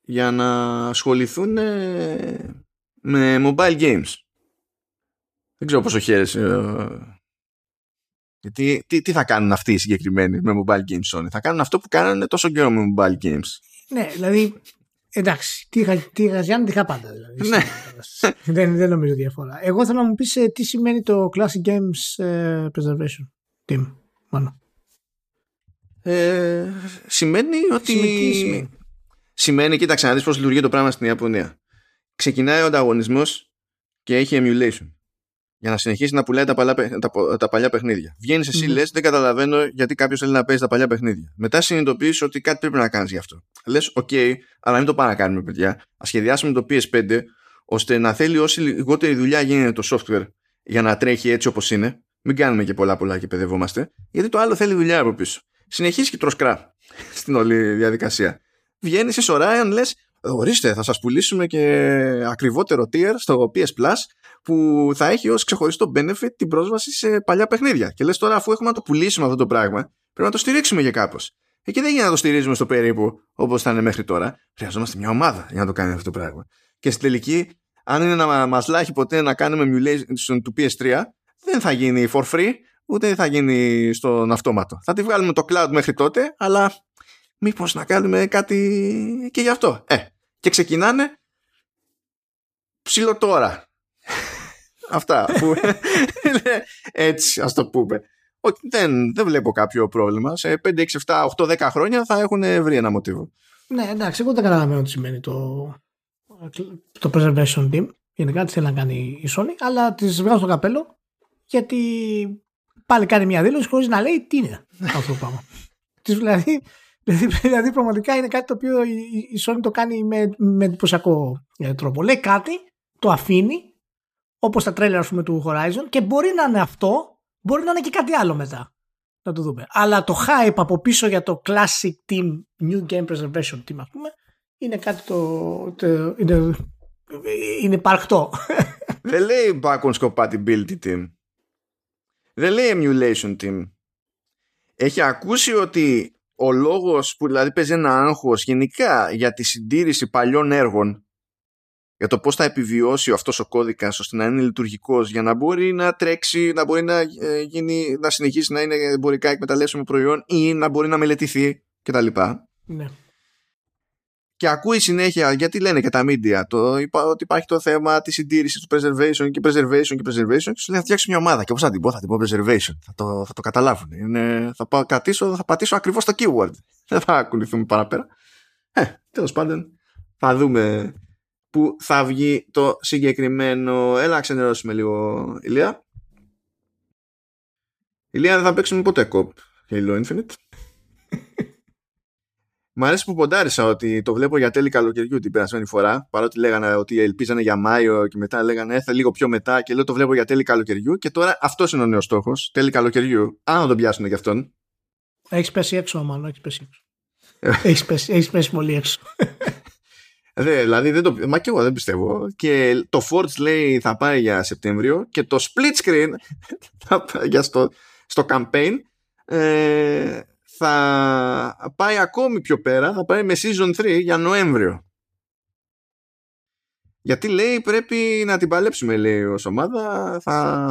για να ασχοληθούν ε, με mobile games. Δεν ξέρω πόσο χαίρεσαι. Ε, γιατί τι, τι θα κάνουν αυτοί οι συγκεκριμένοι με mobile games Sony; Θα κάνουν αυτό που κάνανε τόσο καιρό με mobile games. Ναι, δηλαδή Εντάξει, τι είχα, τι είχα τι είχα πάντα. Δηλαδή, ναι. δεν, δεν νομίζω διαφορά. Εγώ θέλω να μου πεις ε, τι σημαίνει το Classic Games ε, Preservation Team. Μόνο. Ε, σημαίνει ότι... Σημαίνει, σημαίνει; σημαίνει, κοίταξε να δεις πώς λειτουργεί το πράγμα στην Ιαπωνία. Ξεκινάει ο ανταγωνισμός και έχει emulation για να συνεχίσει να πουλάει τα, παλιά, τα, τα παλιά παιχνίδια. Βγαίνεις εσύ, mm. λες, δεν καταλαβαίνω γιατί κάποιος θέλει να παίζει τα παλιά παιχνίδια. Μετά συνειδητοποιείς ότι κάτι πρέπει να κάνεις γι' αυτό. Λες, OK, okay, αλλά μην το πάμε να κάνουμε, παιδιά. Α σχεδιάσουμε το PS5 ώστε να θέλει όση λιγότερη δουλειά γίνεται το software για να τρέχει έτσι όπως είναι. Μην κάνουμε και πολλά πολλά και παιδευόμαστε. Γιατί το άλλο θέλει δουλειά από πίσω. Συνεχίζεις και τροσκρά στην όλη διαδικασία. Βγαίνεις σε Orion, λες, ορίστε, θα σας πουλήσουμε και ακριβότερο tier στο PS Plus που θα έχει ως ξεχωριστό benefit την πρόσβαση σε παλιά παιχνίδια. Και λες τώρα αφού έχουμε να το πουλήσουμε αυτό το πράγμα, πρέπει να το στηρίξουμε για κάπως. Εκεί δεν γίνεται να το στηρίζουμε στο περίπου όπως ήταν μέχρι τώρα. Χρειαζόμαστε μια ομάδα για να το κάνει αυτό το πράγμα. Και στην τελική, αν είναι να μας λάχει ποτέ να κάνουμε emulation του PS3, δεν θα γίνει for free, ούτε θα γίνει στον αυτόματο. Θα τη βγάλουμε το cloud μέχρι τότε, αλλά μήπως να κάνουμε κάτι και γι' αυτό. Ε, και ξεκινάνε ψηλό τώρα Αυτά. Που, έτσι, ας το πούμε. δεν, δεν βλέπω κάποιο πρόβλημα. Σε 5, 6, 7, 8, 10 χρόνια θα έχουν βρει ένα μοτίβο. Ναι, εντάξει, εγώ δεν καταλαβαίνω τι σημαίνει το, το preservation team. Γενικά τι θέλει να κάνει η Sony, αλλά τη βγάζω στο καπέλο γιατί πάλι κάνει μια δήλωση χωρίς να λέει τι είναι αυτό το πράγμα. δηλαδή, δηλαδή, δηλαδή, πραγματικά είναι κάτι το οποίο η Sony το κάνει με, με εντυπωσιακό ε, τρόπο. Λέει κάτι, το αφήνει Όπως τα τρέλερ, πούμε, του Horizon και μπορεί να είναι αυτό, μπορεί να είναι και κάτι άλλο μετά. Να το δούμε. Αλλά το hype από πίσω για το classic team, new game preservation team, ας πούμε, είναι κάτι το. το είναι, είναι υπαρκτό. Δεν λέει backwards compatibility team. Δεν λέει emulation team. Έχει ακούσει ότι ο λόγος που δηλαδή παίζει ένα άγχος γενικά για τη συντήρηση παλιών έργων για το πώς θα επιβιώσει αυτός ο κώδικας ώστε να είναι λειτουργικός για να μπορεί να τρέξει, να μπορεί να, ε, γίνει, να συνεχίσει να είναι εμπορικά εκμεταλλεύσιμο προϊόν ή να μπορεί να μελετηθεί κτλ. Ναι. Και ακούει συνέχεια, γιατί λένε και τα media, το, ότι υπάρχει το θέμα της συντήρησης του preservation και preservation και preservation. Και σου λέει θα φτιάξει μια ομάδα. Και πώ θα την πω, θα την πω preservation. Θα το, θα το καταλάβουν. Είναι, θα, πάω, κατήσω, θα πατήσω ακριβώς το keyword. Δεν θα ακολουθούμε παραπέρα. Ε, τέλος πάντων, θα δούμε που θα βγει το συγκεκριμένο. Έλα να ξενερώσουμε λίγο, Ηλία. Ηλία δεν θα παίξουμε ποτέ κοπ Halo Infinite. Μ' αρέσει που ποντάρισα ότι το βλέπω για τέλη καλοκαιριού την περασμένη φορά. Παρότι λέγανε ότι ελπίζανε για Μάιο και μετά λέγανε έθε λίγο πιο μετά και λέω το βλέπω για τέλη καλοκαιριού. Και τώρα αυτός είναι ο νέος στόχος. Τέλη καλοκαιριού. Αν να τον πιάσουν για αυτόν. Έχεις πέσει έξω, μάλλον. Έχεις πέσει έξω. έχεις πέσει, έχεις πέσει πολύ έξω. Δε, δηλαδή δεν το, μα και εγώ δεν πιστεύω. Και το Forge λέει θα πάει για Σεπτέμβριο και το split screen θα πάει για στο, στο campaign ε, θα πάει ακόμη πιο πέρα, θα πάει με season 3 για Νοέμβριο. Γιατί λέει πρέπει να την παλέψουμε λέει ως ομάδα θα,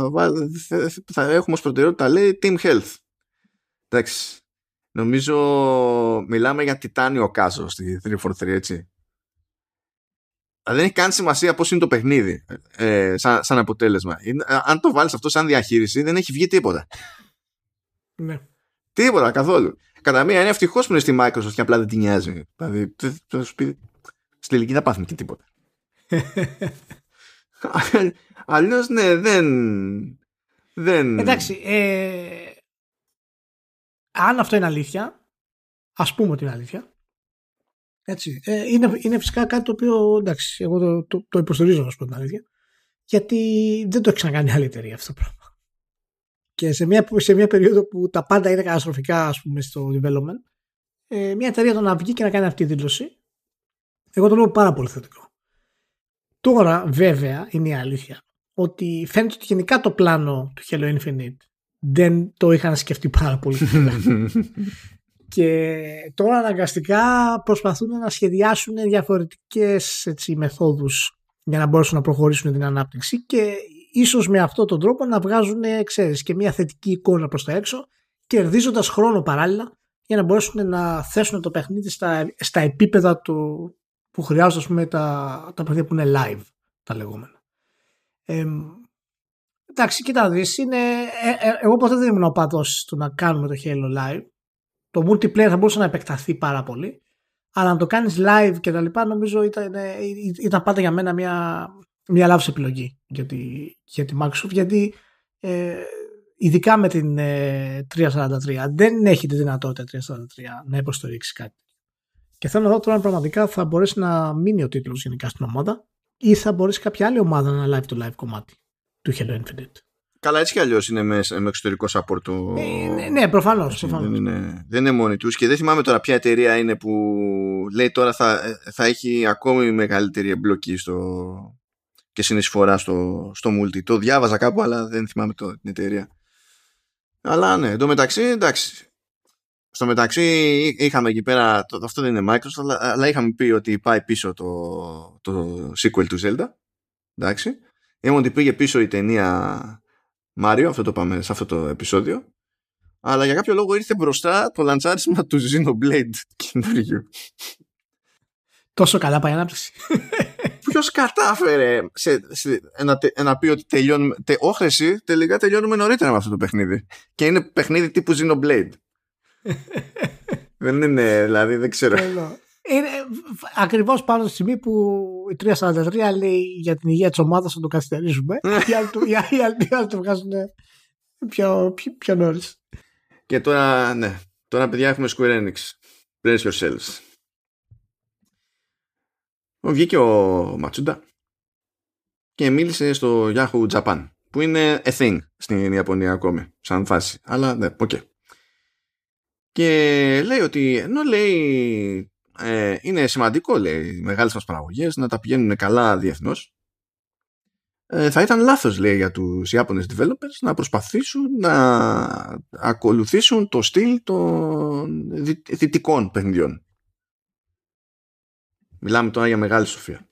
θα έχουμε ως προτεραιότητα λέει team health. Εντάξει. Νομίζω μιλάμε για τιτάνιο κάζο στη 343 έτσι δεν έχει καν σημασία πώς είναι το παιχνίδι ε, σαν, σαν αποτέλεσμα. Είναι, αν το βάλεις αυτό σαν διαχείριση, δεν έχει βγει τίποτα. Ναι. Τίποτα καθόλου. Κατά μία είναι ευτυχώς που είναι στη Microsoft και απλά δεν την νοιάζει. Δηλαδή, θα σου πει. Στη τελική θα πάθουμε και τίποτα. Αλλιώς ναι, δεν. δεν... Εντάξει. Ε, αν αυτό είναι αλήθεια, ας πούμε ότι είναι αλήθεια. Έτσι, ε, είναι, είναι φυσικά κάτι το οποίο εντάξει, εγώ το, το, το υποστηρίζω, να σου πω την αλήθεια. Γιατί δεν το έχει ξανακάνει άλλη εταιρεία αυτό το πράγμα. Και σε μια, σε μια περίοδο που τα πάντα είναι καταστροφικά, ας πούμε, στο development, ε, μια εταιρεία το να βγει και να κάνει αυτή τη δήλωση, εγώ το λέω πάρα πολύ θετικό. Τώρα, βέβαια, είναι η αλήθεια ότι φαίνεται ότι γενικά το πλάνο του Halo Infinite δεν το είχαν σκεφτεί πάρα πολύ και τώρα αναγκαστικά προσπαθούν να σχεδιάσουν διαφορετικές έτσι, μεθόδους για να μπορέσουν να προχωρήσουν την ανάπτυξη και ίσως με αυτόν τον τρόπο να βγάζουν ξέρεις, και μια θετική εικόνα προς τα έξω κερδίζοντας χρόνο παράλληλα για να μπορέσουν να θέσουν το παιχνίδι στα, στα επίπεδα του, που χρειάζονται πούμε, τα, τα παιχνίδια που είναι live τα λεγόμενα. Ε, εντάξει, κοίτα δεις, είναι, ε, ε, εγώ ποτέ δεν ήμουν ο παδός του να κάνουμε το Halo live. Το multiplayer θα μπορούσε να επεκταθεί πάρα πολύ. Αλλά να το κάνεις live και τα λοιπά νομίζω ήταν, ε, ήταν πάντα για μένα μια, μια λάθος επιλογή για τη, για τη Microsoft γιατί ε, ειδικά με την ε, 343 δεν έχει τη δυνατότητα 343 να υποστηρίξει κάτι. Και θέλω να δω τώρα αν πραγματικά θα μπορέσει να μείνει ο τίτλος γενικά στην ομάδα ή θα μπορέσει κάποια άλλη ομάδα να live το live κομμάτι του Halo Infinite. Καλά, έτσι κι αλλιώς είναι μες, με εξωτερικό support το. Ε, ναι, ναι προφανώς. Δεν, είναι, δεν είναι μόνοι τους και δεν θυμάμαι τώρα ποια εταιρεία είναι που λέει τώρα θα, θα έχει ακόμη μεγαλύτερη εμπλοκή στο, και συνεισφορά στο, στο multi. Το διάβαζα κάπου, αλλά δεν θυμάμαι το, την εταιρεία. Αλλά ναι, εντωμεταξύ, εντάξει. Στο μεταξύ είχαμε εκεί πέρα, το, αυτό δεν είναι Microsoft, αλλά, αλλά είχαμε πει ότι πάει πίσω το, το sequel του Zelda. Εντάξει. Είπαμε ότι πήγε πίσω η ταινία Mario, αυτό το πάμε σε αυτό το επεισόδιο. Αλλά για κάποιο λόγο ήρθε μπροστά το λαντσάρισμα του Xenoblade καινούργιου. Τόσο καλά πάει η ανάπτυξη. Ποιος κατάφερε σε, σε, να, να πει ότι τελειώνουμε. Τε, όχρεση, τελικά τελειώνουμε νωρίτερα με αυτό το παιχνίδι. Και είναι παιχνίδι τύπου Xenoblade. δεν είναι, δηλαδή, δεν ξέρω. Είναι ακριβώς πάνω στη στιγμή που η 343 λέει για την υγεία της ομάδας θα το καθυστερήσουμε. οι άλλοι το βγάζουν πιο, πιο, πιο νωρίς. Και τώρα, ναι. Τώρα, παιδιά, έχουμε Square Enix. Brace yourselves. Βγήκε ο Ματσούντα και μίλησε στο Yahoo Japan που είναι a thing στην Ιαπωνία ακόμη σαν φάση αλλά ναι, OK okay. και λέει ότι ενώ λέει ε, είναι σημαντικό λέει οι μεγάλες μας παραγωγές να τα πηγαίνουν καλά διεθνώς ε, θα ήταν λάθος λέει για τους Ιάπωνες developers να προσπαθήσουν να ακολουθήσουν το στυλ των δυτικών παιχνιδιών Μιλάμε τώρα για μεγάλη σοφία.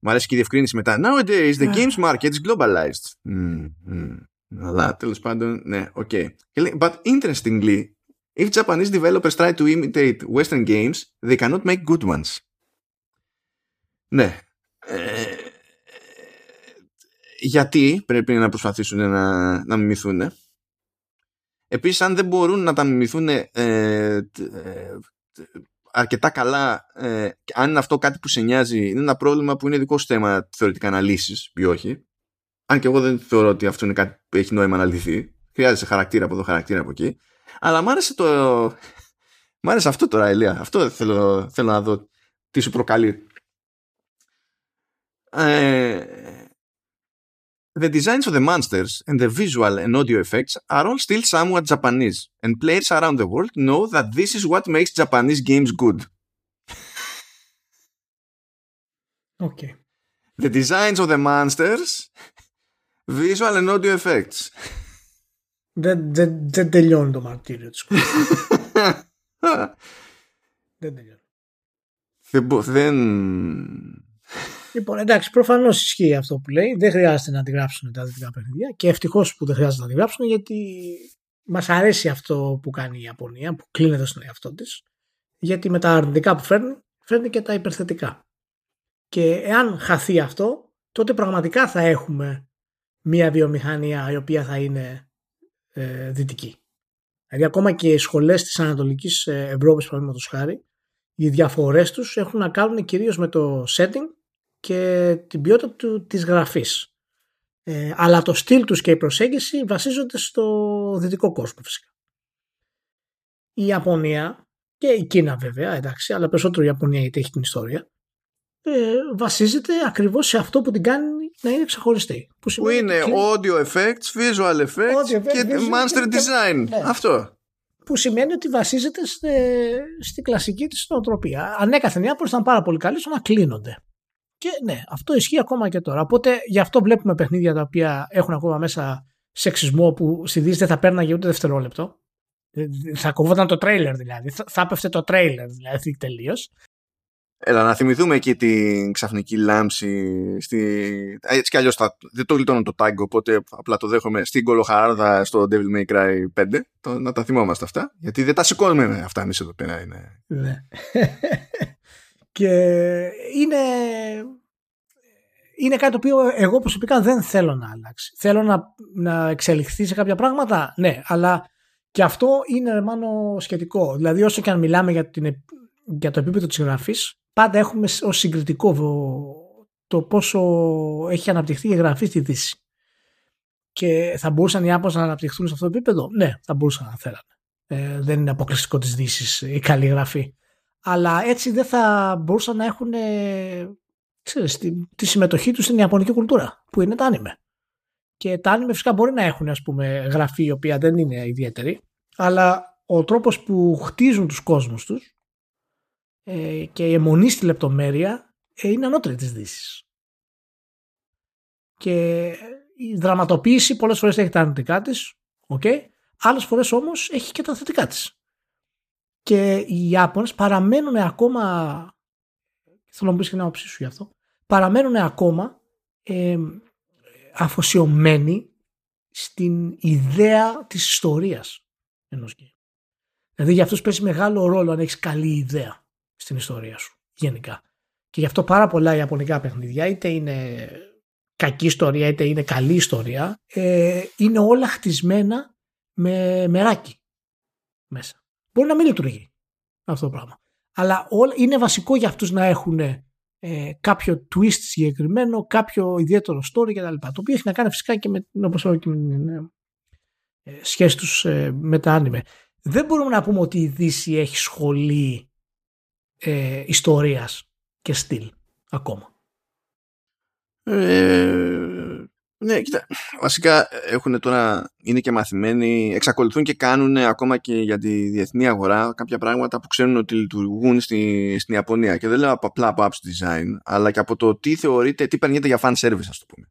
Μου αρέσει και η διευκρίνηση μετά. Nowadays the games market is globalized. Mm, mm. Αλλά τέλος πάντων, ναι, OK. Okay. But interestingly, if Japanese developers try to imitate Western games, they cannot make good ones. Ναι. Ε, γιατί πρέπει να προσπαθήσουν να, να μιμηθούν. Επίσης, αν δεν μπορούν να τα μιμηθούν ε, ε, αρκετά καλά, ε, αν είναι αυτό κάτι που σε νοιάζει, είναι ένα πρόβλημα που είναι δικό σου θέμα θεωρητικά να λύσει ή όχι. Αν και εγώ δεν θεωρώ ότι αυτό είναι κάτι που έχει νόημα να λυθεί. Χρειάζεται χαρακτήρα από εδώ, χαρακτήρα από εκεί. Αλλά μ' άρεσε το. Μ' άρεσε αυτό τώρα, Ελία. Αυτό θέλω, θέλω να δω τι σου προκαλεί. Ε, The designs of the monsters and the visual and audio effects are all still somewhat Japanese, and players around the world know that this is what makes Japanese games good. Okay. The designs of the monsters, visual and audio effects. Δεν, δεν, δεν τελειώνει το μαρτύριο της Δεν τελειώνει. Δεν, δεν, Λοιπόν, εντάξει, προφανώς ισχύει αυτό που λέει. Δεν χρειάζεται να αντιγράψουν τα δυτικά παιχνίδια και ευτυχώς που δεν χρειάζεται να αντιγράψουν γιατί μας αρέσει αυτό που κάνει η Ιαπωνία, που κλείνεται στον εαυτό της. Γιατί με τα αρνητικά που φέρνει, φέρνει και τα υπερθετικά. Και εάν χαθεί αυτό, τότε πραγματικά θα έχουμε μια βιομηχανία η οποία θα είναι ε, δυτική. Δηλαδή, ακόμα και οι σχολές της Ανατολικής ε, Ευρώπης, παραδείγματος χάρη, Οι διαφορές τους έχουν να κάνουν κυρίως με το setting και την ποιότητα του, της γραφής. Ε, αλλά το στυλ τους και η προσέγγιση βασίζονται στο δυτικό κόσμο φυσικά. Η Ιαπωνία και η Κίνα βέβαια, εντάξει, αλλά περισσότερο η Ιαπωνία γιατί έχει την ιστορία, ε, βασίζεται ακριβώς σε αυτό που την κάνει να είναι ξεχωριστή. Που, που είναι audio effects, visual effects και monster design. Ναι. Αυτό. Που σημαίνει ότι βασίζεται στη, στη κλασική της νοοτροπία. Ανέκαθεν οι Άπωνες ήταν πάρα πολύ καλοί στο να κλείνονται. Και ναι, αυτό ισχύει ακόμα και τώρα. Οπότε γι' αυτό βλέπουμε παιχνίδια τα οποία έχουν ακόμα μέσα σεξισμό που στη Δύση δεν θα παίρναγε ούτε δευτερόλεπτο. Ε, θα κοβόταν το τρέιλερ δηλαδή. Θα, θα έπεφτε το τρέιλερ δηλαδή τελείως. Έλα, να θυμηθούμε εκεί την ξαφνική λάμψη. Στη... Έτσι κι αλλιώς δεν το γλιτώνω το τάγκο, οπότε απλά το δέχομαι στην κολοχαράδα στο Devil May Cry 5. Το, να τα θυμόμαστε αυτά. Γιατί δεν τα σηκώνουμε αυτά εμείς εδώ πέρα. Είναι. Ναι. και είναι. Είναι κάτι το οποίο εγώ προσωπικά δεν θέλω να αλλάξει. Θέλω να, να εξελιχθεί σε κάποια πράγματα, ναι, αλλά και αυτό είναι μάλλον σχετικό. Δηλαδή, όσο και αν μιλάμε για, την, για το επίπεδο της γραφής, πάντα έχουμε ως συγκριτικό το πόσο έχει αναπτυχθεί η γραφή στη Δύση. Και θα μπορούσαν οι Άπωνες να αναπτυχθούν σε αυτό το επίπεδο; Ναι, θα μπορούσαν να θέλανε. Ε, δεν είναι αποκλειστικό της Δύσης η καλή γραφή. Αλλά έτσι δεν θα μπορούσαν να έχουν ε, ξέρεις, τη, τη, συμμετοχή τους στην Ιαπωνική κουλτούρα, που είναι τα άνιμε. Και τα άνιμε φυσικά μπορεί να έχουν ας πούμε, γραφή η οποία δεν είναι ιδιαίτερη, αλλά ο τρόπος που χτίζουν τους κόσμους τους ε, και η αιμονή στη λεπτομέρεια ε, είναι ανώτερη της δύσης. Και η δραματοποίηση πολλές φορές έχει τα αρνητικά της, okay, άλλες φορές όμως έχει και τα θετικά της. Και οι Ιάπωνες παραμένουν ακόμα, θέλω να μου πεις και να σου γι' αυτό, παραμένουν ακόμα ε, αφοσιωμένοι στην ιδέα της ιστορίας ενός game. Δηλαδή για αυτούς παίζει μεγάλο ρόλο αν έχεις καλή ιδέα στην ιστορία σου γενικά. Και γι' αυτό πάρα πολλά ιαπωνικά παιχνίδια, είτε είναι κακή ιστορία είτε είναι καλή ιστορία, ε, είναι όλα χτισμένα με μεράκι μέσα. Μπορεί να μην λειτουργεί αυτό το πράγμα. Αλλά όλα, είναι βασικό για αυτούς να έχουν ε, κάποιο twist συγκεκριμένο, κάποιο ιδιαίτερο story κτλ. Το οποίο έχει να κάνει φυσικά και με, όπως και με την ε, ε, σχέση τους ε, με τα άνιμε. Δεν μπορούμε να πούμε ότι η Δύση έχει σχολή ε, ιστορίας και στυλ ακόμα. Ε, ναι, κοίτα, βασικά έχουν τώρα, είναι και μαθημένοι, εξακολουθούν και κάνουν ακόμα και για τη διεθνή αγορά κάποια πράγματα που ξέρουν ότι λειτουργούν στη, στην Ιαπωνία. Και δεν λέω απλά από apps design, αλλά και από το τι θεωρείται, τι περνιέται για fan service, ας το πούμε.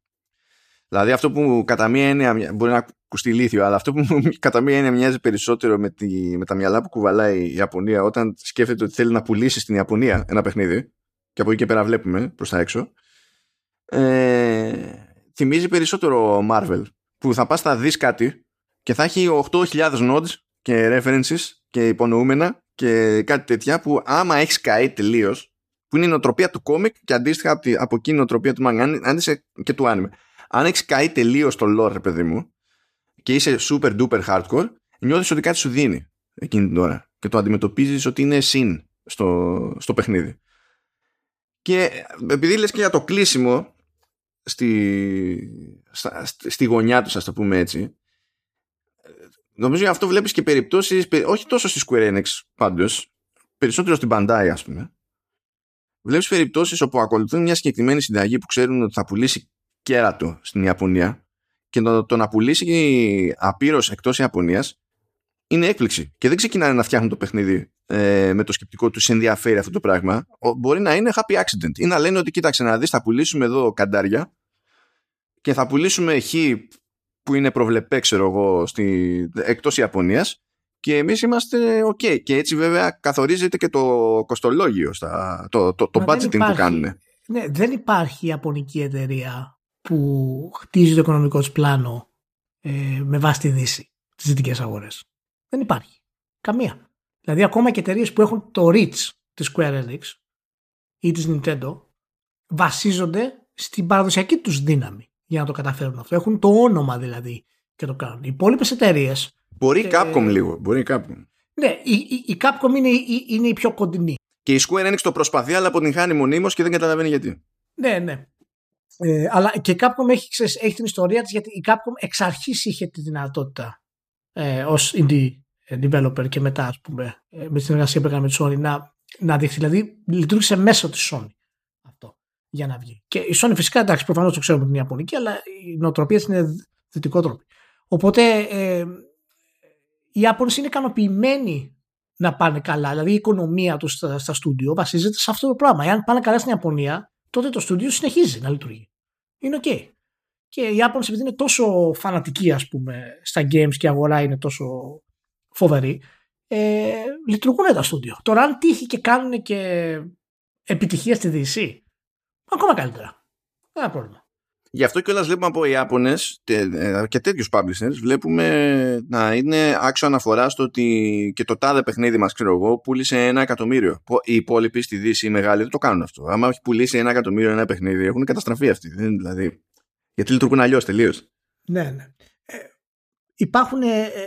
Δηλαδή αυτό που κατά μία έννοια μπορεί να ακουστεί λίθιο, αλλά αυτό που κατά μία έννοια μοιάζει περισσότερο με, τη, με τα μυαλά που κουβαλάει η Ιαπωνία όταν σκέφτεται ότι θέλει να πουλήσει στην Ιαπωνία ένα παιχνίδι και από εκεί και πέρα βλέπουμε προς τα έξω. Ε, θυμίζει περισσότερο Marvel που θα πας θα δεις κάτι και θα έχει 8.000 nodes και references και υπονοούμενα και κάτι τέτοια που άμα έχεις καεί τελείως, που είναι η νοοτροπία του κόμικ και αντίστοιχα από, από εκείνη η νοοτροπία του manga και του anime αν έχεις καεί τελείως το lore, παιδί μου, και είσαι super duper hardcore, νιώθεις ότι κάτι σου δίνει εκείνη την ώρα και το αντιμετωπίζεις ότι είναι συν στο, στο παιχνίδι. Και επειδή λες και για το κλείσιμο στη, στη γωνιά τους, ας το πούμε έτσι, νομίζω ότι αυτό βλέπεις και περιπτώσεις, όχι τόσο στη Square Enix πάντως, περισσότερο στην Bandai ας πούμε, βλέπεις περιπτώσεις όπου ακολουθούν μια συγκεκριμένη συνταγή που ξέρουν ότι θα πουλήσει κέρατο στην Ιαπωνία και το, το να πουλήσει απείρω εκτός Ιαπωνίας είναι έκπληξη. Και δεν ξεκινάνε να φτιάχνουν το παιχνίδι ε, με το σκεπτικό τους ενδιαφέρει αυτό το πράγμα. μπορεί να είναι happy accident ή να λένε ότι κοίταξε να δεις, θα πουλήσουμε εδώ καντάρια και θα πουλήσουμε χ που είναι προβλεπέ, ξέρω εγώ, στη, εκτός Ιαπωνίας και εμείς είμαστε ok. Και έτσι βέβαια καθορίζεται και το κοστολόγιο, στα, το, το, το budgeting που κάνουν. Ναι, δεν υπάρχει Ιαπωνική εταιρεία που χτίζει το οικονομικό της πλάνο ε, με βάση τη Δύση, τις δυτικές αγορές. Δεν υπάρχει. Καμία. Δηλαδή ακόμα και εταιρείες που έχουν το reach της Square Enix ή της Nintendo βασίζονται στην παραδοσιακή τους δύναμη για να το καταφέρουν αυτό. Έχουν το όνομα δηλαδή και το κάνουν. Οι υπόλοιπες εταιρείες. Μπορεί η Capcom λίγο. Μπορεί η Capcom. Ναι, η, η, η Capcom είναι, η, είναι η πιο κοντινή. Και η Square Enix το προσπαθεί, αλλά αποτυγχάνει μονίμως και δεν καταλαβαίνει γιατί. Ναι, ναι. Ε, αλλά και η Capcom έχει, ξέρεις, έχει την ιστορία της γιατί η Capcom εξ αρχής είχε τη δυνατότητα ε, ως indie developer και μετά ας πούμε ε, με τη συνεργασία που έκανε με τη Sony να, να δείξει. Δηλαδή λειτουργήσε μέσω της Sony αυτό για να βγει. Και η Sony φυσικά εντάξει προφανώς το ξέρουμε την Ιαπωνική αλλά η νοοτροπία είναι δυτικό τρόπο. Οπότε ε, οι Ιάπωνες είναι ικανοποιημένοι να πάνε καλά. Δηλαδή η οικονομία τους στα, στα στούντιο βασίζεται σε αυτό το πράγμα. Εάν πάνε καλά στην Ιαπωνία, τότε το στούντιο συνεχίζει να λειτουργεί. Είναι ok. Και οι Ιάπωνες επειδή είναι τόσο φανατικοί ας πούμε στα games και η αγορά είναι τόσο φοβερή, ε, λειτουργούν τα στούντιο. Τώρα αν τύχει και κάνουν και επιτυχία στη DC, ακόμα καλύτερα. Δεν πρόβλημα. Γι' αυτό και όλα βλέπουμε από οι Ιάπωνε ε, και τέτοιους publishers βλέπουμε να είναι άξιο αναφοράς στο ότι και το τάδε παιχνίδι μας, ξέρω εγώ, πούλησε ένα εκατομμύριο. Οι υπόλοιποι στη Δύση, οι μεγάλοι, δεν το κάνουν αυτό. Άμα έχει πουλήσει ένα εκατομμύριο ένα παιχνίδι, έχουν καταστραφεί αυτοί. Δεν, δηλαδή, γιατί λειτουργούν αλλιώς τελείως. Ναι, ναι. Ε, υπάρχουν ε, ε,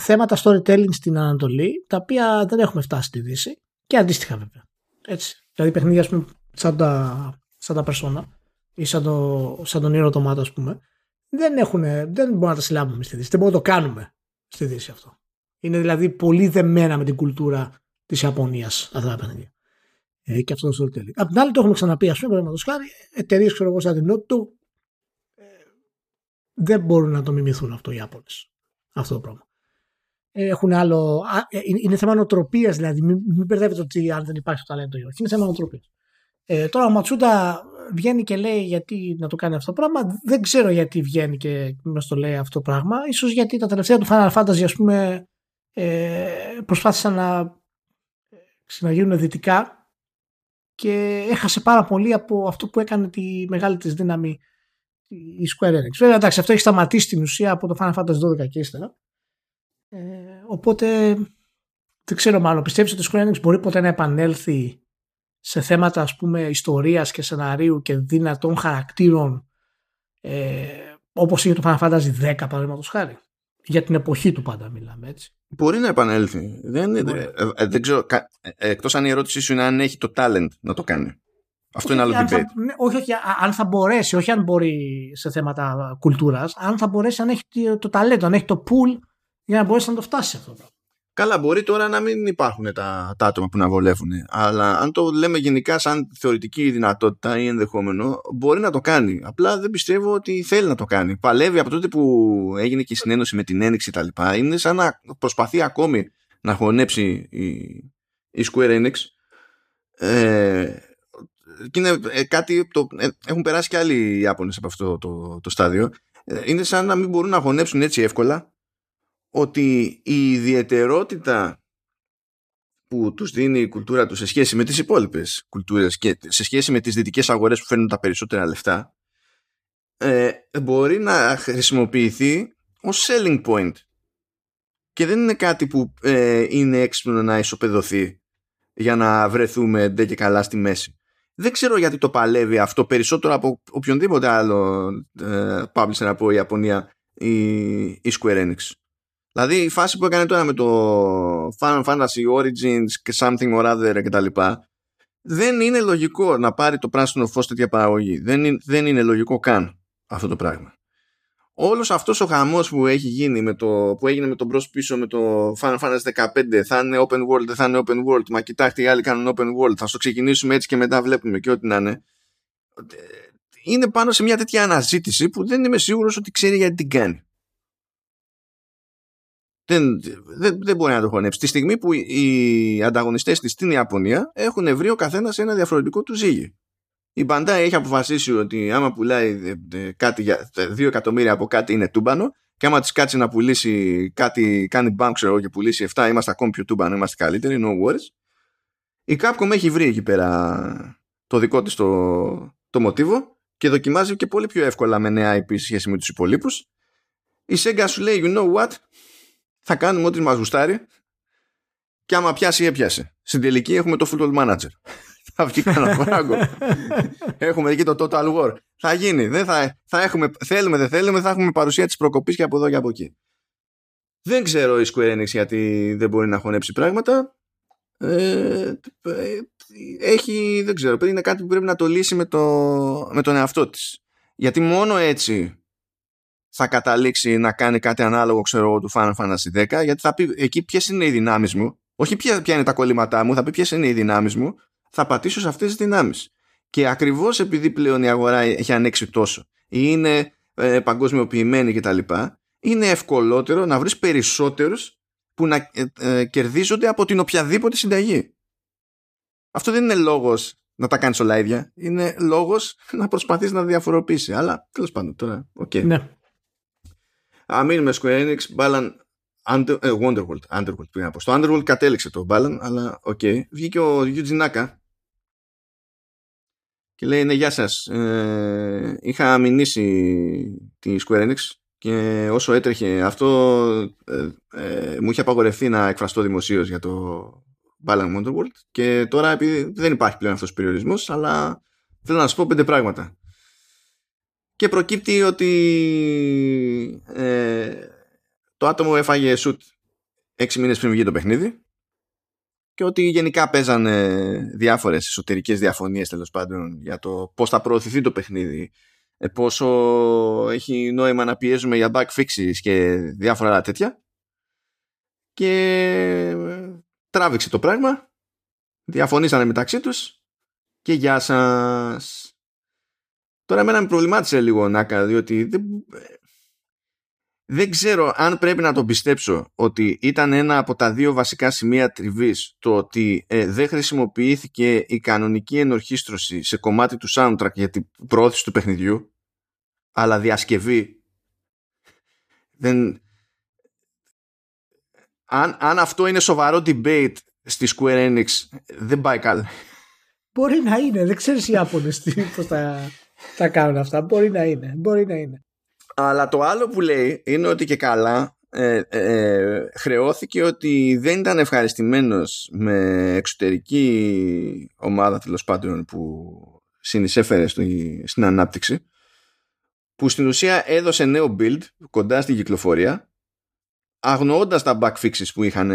θέματα storytelling στην Ανατολή, τα οποία δεν έχουμε φτάσει στη Δύση και αντίστοιχα βέβαια. Έτσι. Δηλαδή παιχνίδια, πούμε, σαν τα, σαν τα persona ή σαν, το, σαν τον ήρωα το ας πούμε, δεν, έχουν, δεν μπορούμε να τα συλλάβουμε στη Δύση. Δεν μπορούμε να το κάνουμε στη Δύση αυτό. Είναι δηλαδή πολύ δεμένα με την κουλτούρα της Ιαπωνίας αυτά τα παιχνίδια. Ε, και αυτό το storytelling. Απ' την άλλη, το έχουμε ξαναπεί, ας πούμε, παραδείγματος χάρη, εταιρείες, ξέρω εγώ, σαν την Νότου, ε, δεν μπορούν να το μιμηθούν αυτό οι Ιάπωνες. Αυτό το πράγμα. Ε, έχουν άλλο. Ε, είναι θέμα νοοτροπίας, δηλαδή. Μην, μην μπερδεύετε ότι αν δεν υπάρχει το ταλέντο ή όχι. Είναι θέμα νοοτροπίας. Ε, τώρα ο Ματσούτα βγαίνει και λέει γιατί να το κάνει αυτό το πράγμα. Δεν ξέρω γιατί βγαίνει και μα το λέει αυτό το πράγμα. Ίσως γιατί τα τελευταία του Final Fantasy ας πούμε ε, προσπάθησαν να ξαναγίνουν δυτικά και έχασε πάρα πολύ από αυτό που έκανε τη μεγάλη της δύναμη η Square Enix. Βέβαια εντάξει αυτό έχει σταματήσει την ουσία από το Final Fantasy 12 και ύστερα. Ε, οπότε δεν ξέρω μάλλον πιστεύεις ότι η Square Enix μπορεί ποτέ να επανέλθει σε θέματα ας πούμε ιστορίας και σεναρίου και δυνατών χαρακτήρων ε, όπως είχε το Final Fantasy 10 παραδείγματος χάρη. Για την εποχή του πάντα μιλάμε έτσι. Μπορεί να επανέλθει. Δεν, ε, ε, δεν ξέρω, ε, εκτός αν η ερώτησή σου είναι αν έχει το talent να το κάνει. Αυτό είναι άλλο debate. Θα, ναι, όχι, όχι, αν θα μπορέσει, όχι αν μπορεί σε θέματα κουλτούρας, αν θα μπορέσει, αν έχει το ταλέντο, αν έχει το pool για να μπορέσει να το φτάσει αυτό. Καλά, μπορεί τώρα να μην υπάρχουν τα, τα άτομα που να βολεύουν. Αλλά αν το λέμε γενικά σαν θεωρητική δυνατότητα ή ενδεχόμενο, μπορεί να το κάνει. Απλά δεν πιστεύω ότι θέλει να το κάνει. Παλεύει από τότε που έγινε και η συνένωση με την ένοιξη κτλ. Είναι σαν να προσπαθεί ακόμη να χωνέψει η, η Square Enix. Ε, και είναι ε, κάτι. Το, ε, έχουν περάσει και άλλοι Ιάπωνες από αυτό το, το στάδιο. Ε, είναι σαν να μην μπορούν να χωνέψουν έτσι εύκολα ότι η ιδιαιτερότητα που τους δίνει η κουλτούρα τους σε σχέση με τις υπόλοιπες κουλτούρες και σε σχέση με τις δυτικές αγορές που φέρνουν τα περισσότερα λεφτά ε, μπορεί να χρησιμοποιηθεί ως selling point και δεν είναι κάτι που ε, είναι έξυπνο να ισοπεδωθεί για να βρεθούμε ντε και καλά στη μέση. Δεν ξέρω γιατί το παλεύει αυτό περισσότερο από οποιονδήποτε άλλο ε, publisher από η Ιαπωνία ή η Square Enix. Δηλαδή η φάση που έκανε τώρα με το Final Fantasy Origins και Something or Other και τα λοιπά δεν είναι λογικό να πάρει το πράσινο φως τέτοια παραγωγή. Δεν είναι, δεν είναι λογικό καν αυτό το πράγμα. Όλος αυτός ο χαμός που έχει γίνει με το, που έγινε με τον μπρος πίσω με το Final Fantasy 15 θα είναι open world, δεν θα είναι open world μα κοιτάξτε οι άλλοι κάνουν open world θα στο ξεκινήσουμε έτσι και μετά βλέπουμε και ό,τι να είναι είναι πάνω σε μια τέτοια αναζήτηση που δεν είμαι σίγουρος ότι ξέρει γιατί την κάνει δεν, δεν, δεν μπορεί να το χωνέψει. Τη στιγμή που οι ανταγωνιστές της στην Ιαπωνία έχουν βρει ο καθένας ένα διαφορετικό του ζύγι. Η Bandai έχει αποφασίσει ότι άμα πουλάει ε, ε, κάτι για 2 εκατομμύρια από κάτι είναι τούμπανο και άμα της κάτσει να πουλήσει κάτι, κάνει bank ξέρω και πουλήσει 7, είμαστε ακόμη πιο τούμπανο, είμαστε καλύτεροι, no worries. Η Capcom έχει βρει εκεί πέρα το δικό της το, το μοτίβο και δοκιμάζει και πολύ πιο εύκολα με νέα IP σχέση με τους υπολείπους. Η Sega σου λέει, you know what, θα κάνουμε ό,τι μας γουστάρει και άμα πιάσει έπιασε. Στην τελική έχουμε το football manager. θα βγει κανένα πράγμα. έχουμε εκεί το total war. Θα γίνει. Δεν θα, θα έχουμε, θέλουμε, δεν θέλουμε, θα έχουμε παρουσία της προκοπής και από εδώ και από εκεί. Δεν ξέρω η Square Enix γιατί δεν μπορεί να χωνέψει πράγματα. ε, έχει, δεν ξέρω, είναι κάτι που πρέπει να το λύσει με, το, με τον εαυτό της. Γιατί μόνο έτσι θα καταλήξει να κάνει κάτι ανάλογο, ξέρω του Final Fantasy 10, γιατί θα πει εκεί ποιες είναι οι δυνάμεις μου, όχι ποια, ποια είναι τα κολλήματά μου, θα πει ποιες είναι οι δυνάμεις μου, θα πατήσω σε αυτές τις δυνάμεις. Και ακριβώς επειδή πλέον η αγορά έχει ανοίξει τόσο, ή είναι ε, παγκοσμιοποιημένη κτλ., είναι ευκολότερο να βρεις περισσότερους που να ε, ε, κερδίζονται από την οποιαδήποτε συνταγή. Αυτό δεν είναι λόγος να τα κάνεις όλα ίδια. Είναι λόγος να προσπαθείς να διαφοροποιήσει. Αλλά τέλος πάντων τώρα. Okay. Ναι. Αν μείνουμε Square Enix, Balan Under, ε, Wonderworld, Underworld πριν από. Στο Underworld κατέληξε το Balan, αλλά OK. Okay. Βγήκε ο Yuji Naka και λέει ναι γεια σας ε, είχα μηνύσει τη Square Enix και όσο έτρεχε αυτό ε, ε, μου είχε απαγορευτεί να εκφραστώ δημοσίως για το Balan Wonderworld και τώρα επειδή δεν υπάρχει πλέον αυτός ο περιορισμός αλλά θέλω να σας πω πέντε πράγματα και προκύπτει ότι ε, το άτομο έφαγε shoot έξι μήνες πριν βγει το παιχνίδι και ότι γενικά παίζανε διάφορες εσωτερικές διαφωνίες τέλος πάντων για το πώς θα προωθηθεί το παιχνίδι ε, πόσο έχει νόημα να πιέζουμε για bug fixes και διάφορα άλλα τέτοια. Και ε, τράβηξε το πράγμα διαφωνήσανε μεταξύ τους και γεια σας τώρα εμένα με προβλημάτισε λίγο Νάκα διότι δεν, δεν ξέρω αν πρέπει να τον πιστέψω ότι ήταν ένα από τα δύο βασικά σημεία τριβής το ότι ε, δεν χρησιμοποιήθηκε η κανονική ενορχίστρωση σε κομμάτι του soundtrack για την προώθηση του παιχνιδιού αλλά διασκευή δεν... Αν, αν αυτό είναι σοβαρό debate στη Square Enix δεν πάει καλά. Μπορεί να είναι, δεν ξέρεις οι Ιάπωνες πώς τα, τα κάνουν αυτά. Μπορεί να είναι, μπορεί να είναι. Αλλά το άλλο που λέει είναι ότι και καλά ε, ε, χρεώθηκε ότι δεν ήταν ευχαριστημένος με εξωτερική ομάδα τέλος πάντων που συνεισέφερε στην ανάπτυξη που στην ουσία έδωσε νέο build κοντά στην κυκλοφορία αγνοώντας τα bug fixes που είχαν